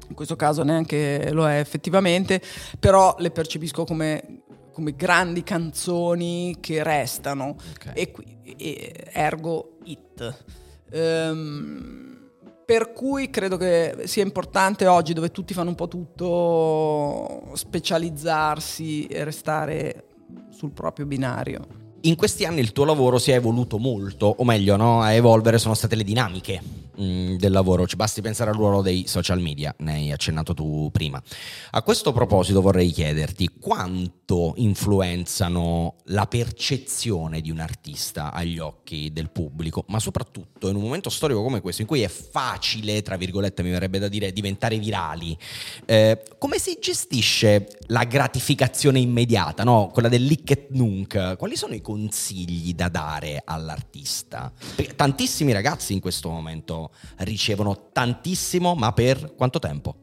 in questo caso neanche lo è effettivamente, però le percepisco come come grandi canzoni che restano okay. e, e, ergo it. Um, per cui credo che sia importante oggi, dove tutti fanno un po' tutto, specializzarsi e restare sul proprio binario. In questi anni il tuo lavoro si è evoluto molto, o meglio, no? a evolvere sono state le dinamiche mm, del lavoro, ci basti pensare al ruolo dei social media, ne hai accennato tu prima. A questo proposito vorrei chiederti quanto influenzano la percezione di un artista agli occhi del pubblico, ma soprattutto in un momento storico come questo, in cui è facile, tra virgolette mi verrebbe da dire, diventare virali, eh, come si gestisce la gratificazione immediata, no? quella del lick et nunc? Quali sono i consigli da dare all'artista? Perché tantissimi ragazzi in questo momento ricevono tantissimo, ma per quanto tempo?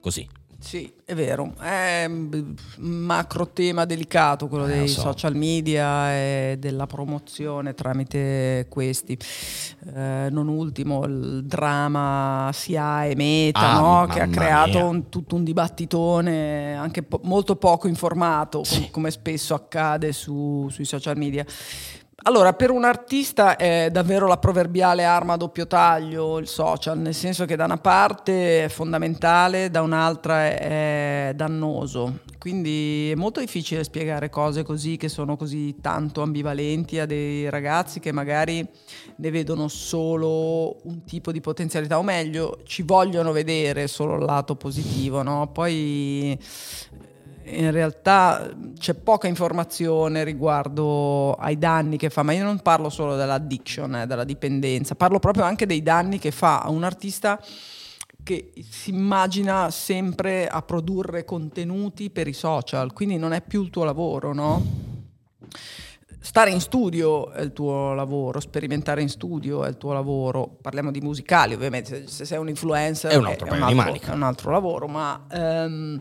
Così. Sì, è vero, è un macro tema delicato quello eh, dei so. social media e della promozione tramite questi. Eh, non ultimo il dramma SIA e Meta, ah, no? che ha creato un, tutto un dibattitone anche po- molto poco informato, sì. com- come spesso accade su, sui social media. Allora, per un artista è davvero la proverbiale arma a doppio taglio il social, nel senso che da una parte è fondamentale, da un'altra è dannoso. Quindi è molto difficile spiegare cose così che sono così tanto ambivalenti a dei ragazzi che magari ne vedono solo un tipo di potenzialità, o meglio, ci vogliono vedere solo il lato positivo, no? Poi in realtà c'è poca informazione riguardo ai danni che fa, ma io non parlo solo dell'addiction, eh, della dipendenza, parlo proprio anche dei danni che fa a un artista che si immagina sempre a produrre contenuti per i social, quindi non è più il tuo lavoro, no? Stare in studio è il tuo lavoro, sperimentare in studio è il tuo lavoro. Parliamo di musicali, ovviamente, se sei un influencer è un altro, è un altro, è un altro lavoro, ma um,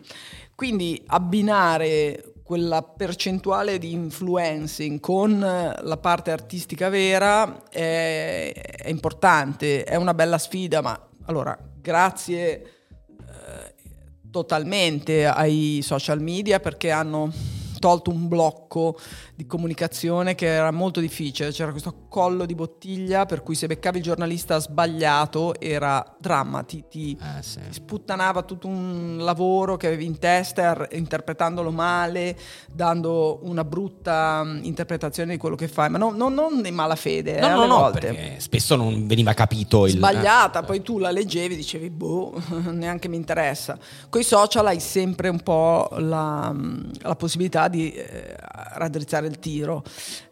quindi abbinare quella percentuale di influencing con la parte artistica vera è, è importante, è una bella sfida, ma allora grazie eh, totalmente ai social media perché hanno tolto un blocco di comunicazione che era molto difficile, c'era questo collo di bottiglia per cui se beccavi il giornalista sbagliato era dramma, ti, ti, Eh, sì. ti sputtanava tutto un lavoro che avevi in testa, er- interpretandolo male, dando una brutta mm, interpretazione di quello che fai, ma no- no- non in malafede, eh, No, no, no, volte. spesso non veniva capito il... Sbagliata, poi tu la leggevi e dicevi, boh, neanche mi interessa. Con i social hai sempre un po' la, la possibilità di eh, raddrizzare il tiro.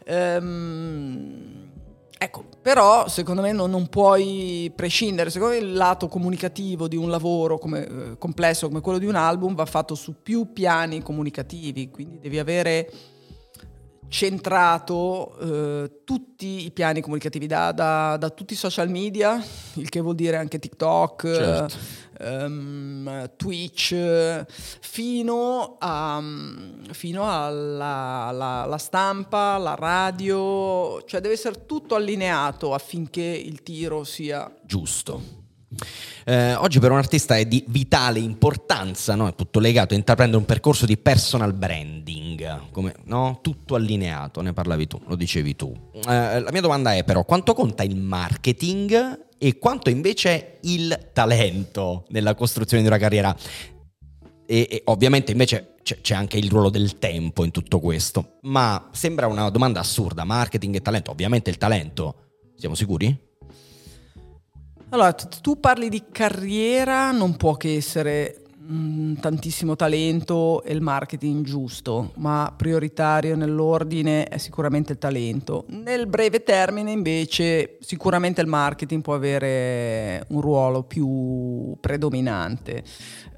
Ehm, ecco, però secondo me non, non puoi prescindere, secondo me il lato comunicativo di un lavoro come, eh, complesso come quello di un album va fatto su più piani comunicativi, quindi devi avere centrato eh, tutti i piani comunicativi da, da- da tutti i social media, il che vuol dire anche TikTok, Certo. eh, ehm, Twitch, fino, a, fino alla, alla- alla stampa, la radio, cioè deve essere tutto allineato affinché il tiro sia Giusto. Eh, oggi per un artista è di vitale importanza, no? è tutto legato intraprendere un percorso di personal branding, come, no? tutto allineato, ne parlavi tu, lo dicevi tu. Eh, la mia domanda è però, quanto conta il marketing e quanto invece il talento nella costruzione di una carriera? E, e ovviamente invece c'è anche il ruolo del tempo in tutto questo, ma sembra una domanda assurda, marketing e talento, ovviamente il talento, siamo sicuri? Allora, tu parli di carriera, non può che essere mm, tantissimo talento e il marketing giusto, ma prioritario nell'ordine è sicuramente il talento. Nel breve termine, invece, sicuramente il marketing può avere un ruolo più predominante.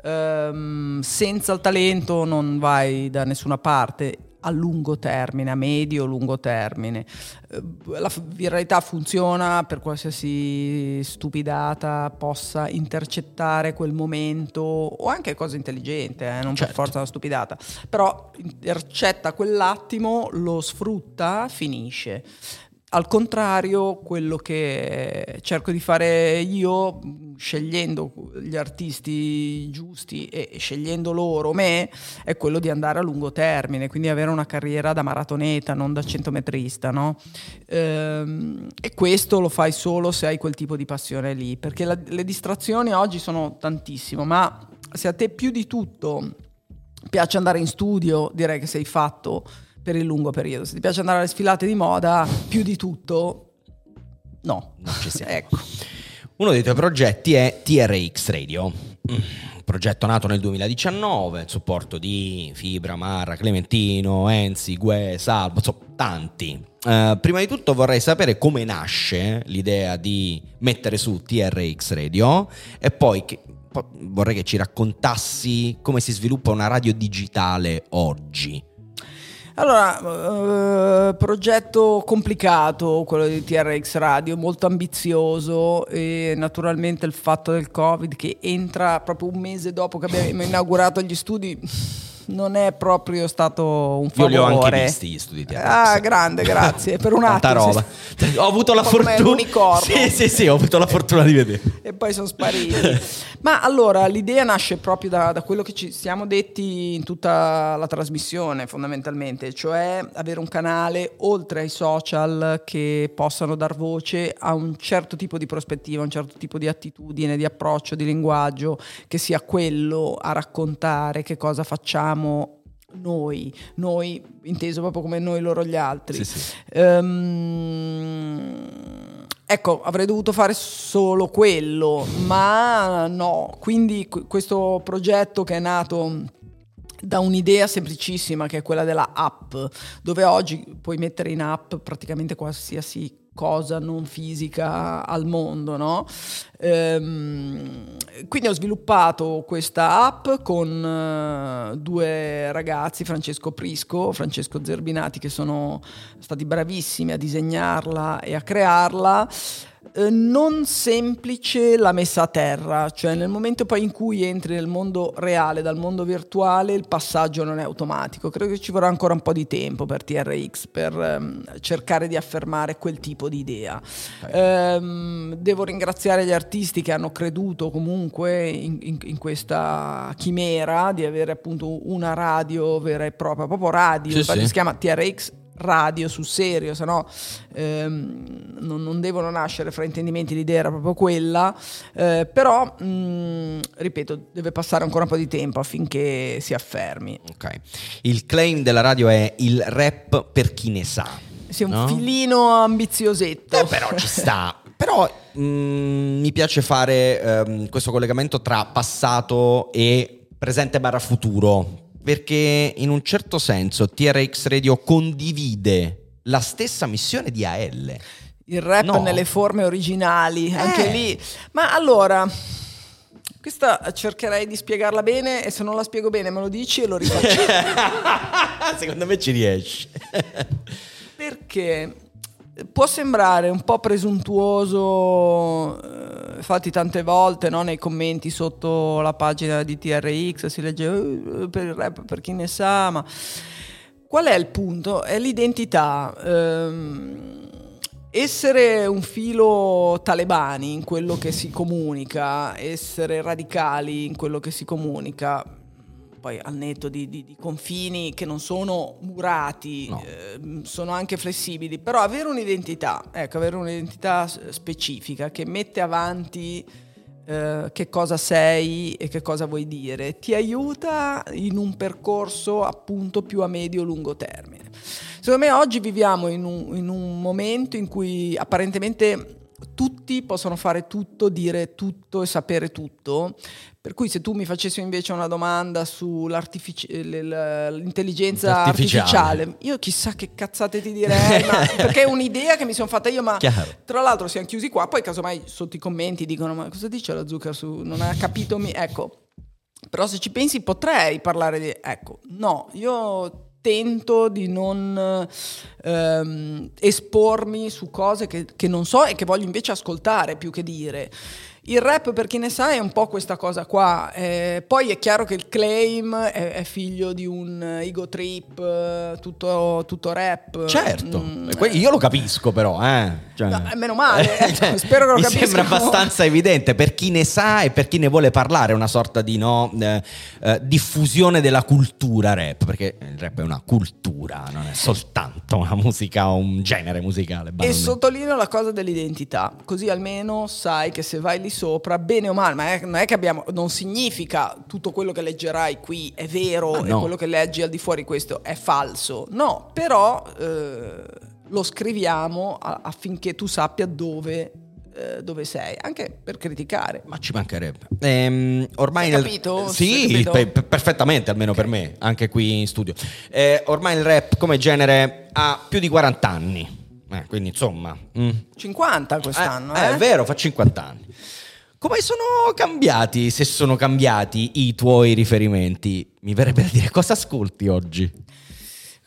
Ehm, senza il talento non vai da nessuna parte a lungo termine, a medio lungo termine. Eh, La viralità funziona per qualsiasi stupidata possa intercettare quel momento o anche cosa intelligente, eh, non per Certo. forza una stupidata, però intercetta quell'attimo, lo sfrutta, finisce. Al contrario, quello che cerco di fare io, scegliendo gli artisti giusti e scegliendo loro, me, è quello di andare a lungo termine, quindi avere una carriera da maratoneta, non da centometrista, no? Ehm, e questo lo fai solo se hai quel tipo di passione lì, perché la- le distrazioni oggi sono tantissimo, ma se a te più di tutto piace andare in studio, direi che sei fatto per il lungo periodo. Se ti piace andare alle sfilate di moda, più di tutto, no. Non ci siamo. Ecco. Uno dei tuoi progetti è TRX Radio, un progetto nato nel 2019, il supporto di Fibra, Marra, Clementino, Enzi, Gue, Salvo, insomma, tanti. Eh, prima di tutto vorrei sapere come nasce l'idea di mettere su TRX Radio e poi che- poi vorrei che ci raccontassi come si sviluppa una radio digitale oggi. Allora, eh, progetto complicato quello di TRX Radio, molto ambizioso e naturalmente il fatto del Covid che entra proprio un mese dopo che abbiamo inaugurato gli studi non è proprio stato un Io favore. li ho anche visti gli studi TRX. Ah, grande, grazie. Per un attimo. roba. Ho avuto la fortuna. Sì, sì, sì, ho avuto la fortuna di vedere. e poi sono spariti. Ma allora l'idea nasce proprio da, da quello che ci siamo detti in tutta la trasmissione, fondamentalmente, cioè avere un canale oltre ai social che possano dar voce a un certo tipo di prospettiva, un certo tipo di attitudine, di approccio, di linguaggio, che sia quello a raccontare che cosa facciamo noi, noi inteso proprio come noi loro gli altri. Sì, sì. Ehm, ecco, avrei dovuto fare solo quello, ma no. Quindi qu- questo progetto che è nato da un'idea semplicissima che è quella della app, dove oggi puoi mettere in app praticamente qualsiasi cosa non fisica al mondo, no? Ehm, quindi ho sviluppato questa app con eh, due ragazzi, Francesco Prisco, Francesco Zerbinati, che sono stati bravissimi a disegnarla e a crearla. Eh, non semplice la messa a terra, cioè nel momento poi in cui entri nel mondo reale dal mondo virtuale il passaggio non è automatico. Credo che ci vorrà ancora un po' di tempo per TRX per um, cercare di affermare quel tipo di idea. Okay. Um, devo ringraziare gli artisti che hanno creduto comunque in, in, in, questa chimera di avere appunto una radio vera e propria, proprio radio, sì, sì. si chiama TRX radio sul serio, se no ehm, non, non, devono nascere fraintendimenti, l'idea era proprio quella, eh, però mh, mm, ripeto, deve passare ancora un po' di tempo affinché si affermi. Ok, il claim della radio è il rap per chi ne sa. Sì, un no? filino ambiziosetto. Eh, però ci sta. però mh, mm, mi piace fare ehm, questo collegamento tra passato e presente barra futuro perché in un certo senso TRX Radio condivide la stessa missione di AL. Il rap no. nelle forme originali, anche eh. lì. Ma allora, questa cercherei di spiegarla bene e se non la spiego bene me lo dici e lo rifaccio. Secondo me ci riesci. Perché può sembrare un po' presuntuoso infatti tante volte no, nei commenti sotto la pagina di TRX si legge uh, per il rap per chi ne sa, ma qual è il punto? È l'identità. Ehm, essere un filo talebani in quello che si comunica, essere radicali in quello che si comunica, poi al netto di, di, di, confini che non sono murati, no. eh, sono anche flessibili, però avere un'identità, ecco, avere un'identità specifica che mette avanti eh, che cosa sei e che cosa vuoi dire, ti aiuta in un percorso appunto più a medio-lungo termine. Secondo me oggi viviamo in un, in un momento in cui apparentemente tutti possono fare tutto, dire tutto e sapere tutto, per cui se tu mi facessi invece una domanda sull'intelligenza artificiale. artificiale. io chissà che cazzate ti direi, perché è un'idea che mi sono fatta io, ma Chiaro. tra l'altro siamo chiusi qua, poi casomai sotto i commenti dicono ma cosa dice la zucca su, non ha capito, mi... ecco, però se ci pensi potrei parlare di, ecco, no, io tento di non ehm, espormi su cose che, che non so e che voglio invece ascoltare più che dire. Il rap, per chi ne sa, è un po' questa cosa qua. Eh, poi è chiaro che il claim è, è figlio di un ego trip, tutto, tutto rap. Certo, mm, io lo capisco però. Eh. Cioè... No, meno male, cioè, spero che lo mi capisca. Mi sembra abbastanza evidente per chi ne sa e per chi ne vuole parlare, una sorta di no, eh, eh, diffusione della cultura rap, perché il rap è una cultura, non è soltanto una musica o un genere musicale. E sottolineo la cosa dell'identità, così almeno sai che se vai lì sopra, bene o male, ma è, non è che abbiamo, non significa tutto quello che leggerai qui è vero ah, no. e quello che leggi al di fuori questo è falso. No, però eh, lo scriviamo affinché tu sappia dove eh, dove sei, anche per criticare. Ma ci mancherebbe. Ehm, ormai Hai capito? Nel... Sì, per, perfettamente, almeno okay. per me, anche qui in studio. Eh, ormai il rap come genere ha più di 40 anni. Eh, quindi insomma... Mm. 50 quest'anno, eh, eh? È vero, fa 50 anni. Come sono cambiati, se sono cambiati i tuoi riferimenti? Mi verrebbe da dire cosa ascolti oggi?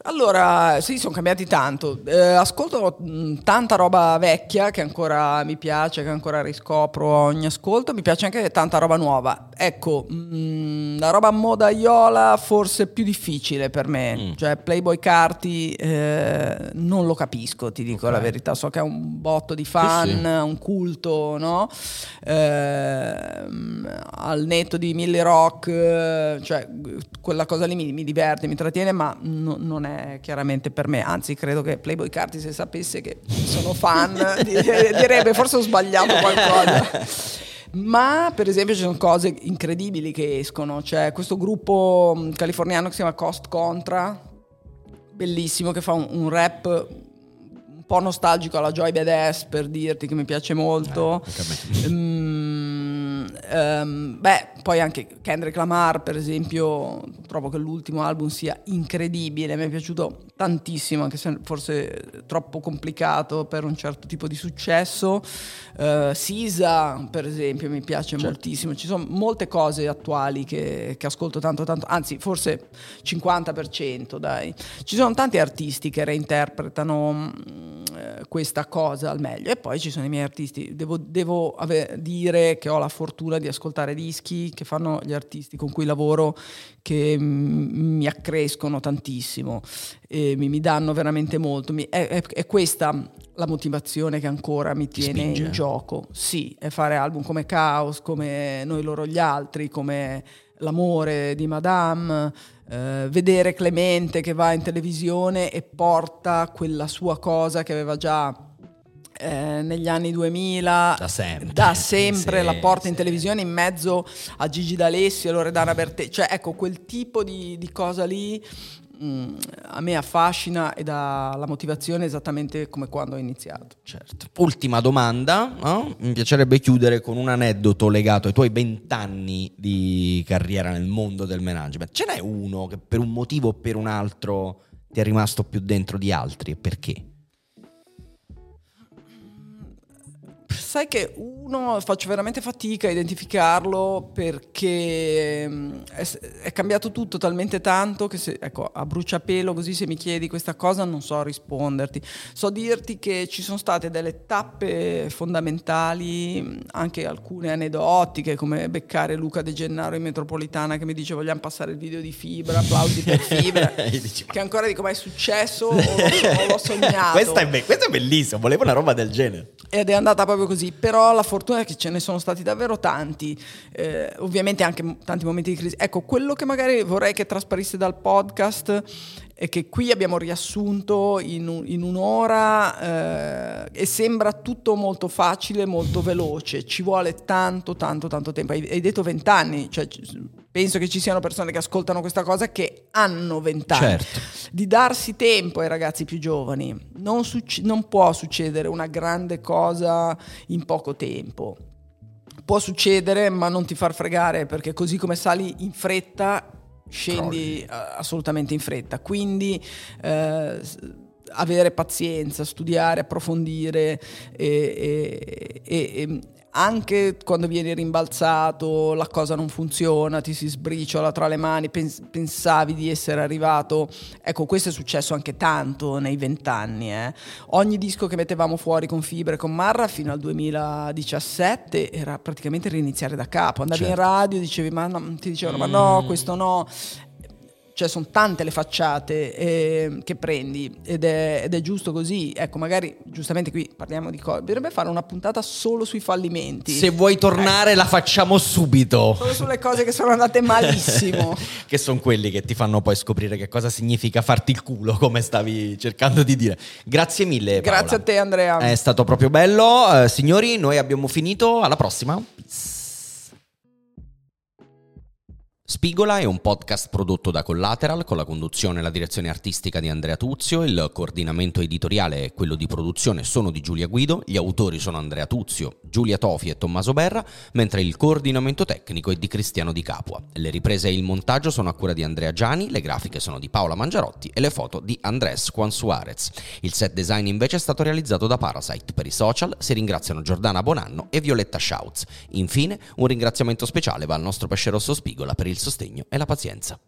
Allora, sì, sono cambiati tanto. Eh, ascolto mh, tanta roba vecchia che ancora mi piace, che ancora riscopro ogni ascolto. Mi piace anche tanta roba nuova. Ecco, mh, la roba modaiola forse è più difficile per me. Mm. Cioè, Playboy Carti eh, non lo capisco, ti dico okay. la verità. So che ha un botto di fan, sì, sì. un culto, no? Eh, al netto di Mille Rock, cioè, quella cosa lì mi, mi diverte, mi trattiene, ma no, non è chiaramente per me, anzi credo che Playboy Carti se sapesse che sono fan direbbe forse ho sbagliato qualcosa. Ma per esempio ci sono cose incredibili che escono, c'è questo gruppo mm, californiano che si chiama Cost Contra, bellissimo, che fa un, un rap un po' nostalgico alla Joy Badass per dirti che mi piace molto. Eh, Um, beh, poi anche Kendrick Lamar, per esempio, trovo che l'ultimo album sia incredibile. Mi è piaciuto tantissimo, anche se forse troppo complicato per un certo tipo di successo. Uh, Sisa, per esempio, mi piace certo. moltissimo. Ci sono molte cose attuali che, che, ascolto tanto, tanto, anzi, forse 50%, dai. Ci sono tanti artisti che reinterpretano eh, questa cosa al meglio. E poi ci sono i miei artisti. Devo, devo ave- dire che ho la fortuna di ascoltare dischi che fanno gli artisti con cui lavoro che mh, mm, mi accrescono tantissimo e mi, mi danno veramente molto. Mi, è, è, è, questa la motivazione che ancora mi tiene in gioco. Sì, è fare album come Chaos, come Noi loro gli altri, come L'amore di Madame, eh, vedere Clemente che va in televisione e porta quella sua cosa che aveva già eh, negli anni 2000 da sempre, da sempre sì, la porta sì. in televisione in mezzo a Gigi D'Alessio e Loredana Bertè cioè ecco quel tipo di, di cosa lì Mm, a me affascina e dà la motivazione esattamente come quando ho iniziato. Certo. Ultima domanda, no? mi piacerebbe chiudere con un aneddoto legato ai tuoi vent'anni di carriera nel mondo del management. Ce n'è uno che per un motivo o per un altro ti è rimasto più dentro di altri e perché? Sai che uno faccio veramente fatica a identificarlo perché mm, è, è, cambiato tutto talmente tanto che se, ecco, a bruciapelo così se mi chiedi questa cosa non so risponderti. So dirti che ci sono state delle tappe fondamentali, mm, anche alcune aneddotiche come beccare Luca De Gennaro in metropolitana che mi dice vogliamo passare il video di Fibra, applausi per Fibra, che ancora dico ma è successo o l'ho, o l'ho sognato. questo, è be- questo è bellissimo, volevo una roba del genere. Ed è andata proprio così così, però la fortuna è che ce ne sono stati davvero tanti, eh, ovviamente anche tanti momenti di crisi. Ecco, quello che magari vorrei che trasparisse dal podcast è che qui abbiamo riassunto in, un, in un'ora eh, e sembra tutto molto facile, molto veloce, ci vuole tanto, tanto, tanto tempo. Hai, hai detto vent'anni, cioè penso che ci siano persone che ascoltano questa cosa che hanno vent'anni. Certo. Di darsi tempo ai ragazzi più giovani. Non, succe- non può succedere una grande cosa in poco tempo. Può succedere, ma non ti far fregare perché così come sali in fretta, scendi Crolli. assolutamente in fretta. Quindi eh, avere pazienza, studiare, approfondire e, e, e, anche quando vieni rimbalzato, la cosa non funziona, ti si sbriciola tra le mani, pens- pensavi di essere arrivato. Ecco, questo è successo anche tanto nei vent'anni. Eh. Ogni disco che mettevamo fuori con Fibre e con Marra fino al 2017 era praticamente riniziare da capo. Andavi certo. in radio, dicevi, ma no, ti dicevano, mm. ma no, questo no cioè sono tante le facciate eh, che prendi ed è, ed è, giusto così. Ecco, magari giustamente qui parliamo di cose. Bisognerebbe fare una puntata solo sui fallimenti. Se vuoi tornare, eh. la facciamo subito. Solo sulle cose che sono andate malissimo. che sono quelli che ti fanno poi scoprire che cosa significa farti il culo, come stavi cercando di dire. Grazie mille. Paola. Grazie a te, Andrea. È stato proprio bello. Uh, signori, noi abbiamo finito. Alla prossima. Peace. Spigola è un podcast prodotto da Collateral con la conduzione e la direzione artistica di Andrea Tuzio, il coordinamento editoriale e quello di produzione sono di Giulia Guido, gli autori sono Andrea Tuzio, Giulia Tofi e Tommaso Berra, mentre il coordinamento tecnico è di Cristiano Di Capua. Le riprese e il montaggio sono a cura di Andrea Giani, le grafiche sono di Paola Mangiarotti e le foto di Andrés Juan Suarez. Il set design invece è stato realizzato da Parasite. Per i social si ringraziano Giordana Bonanno e Violetta Schautz. Infine, un ringraziamento speciale va al nostro pesce rosso Spigola per il sostegno e la pazienza.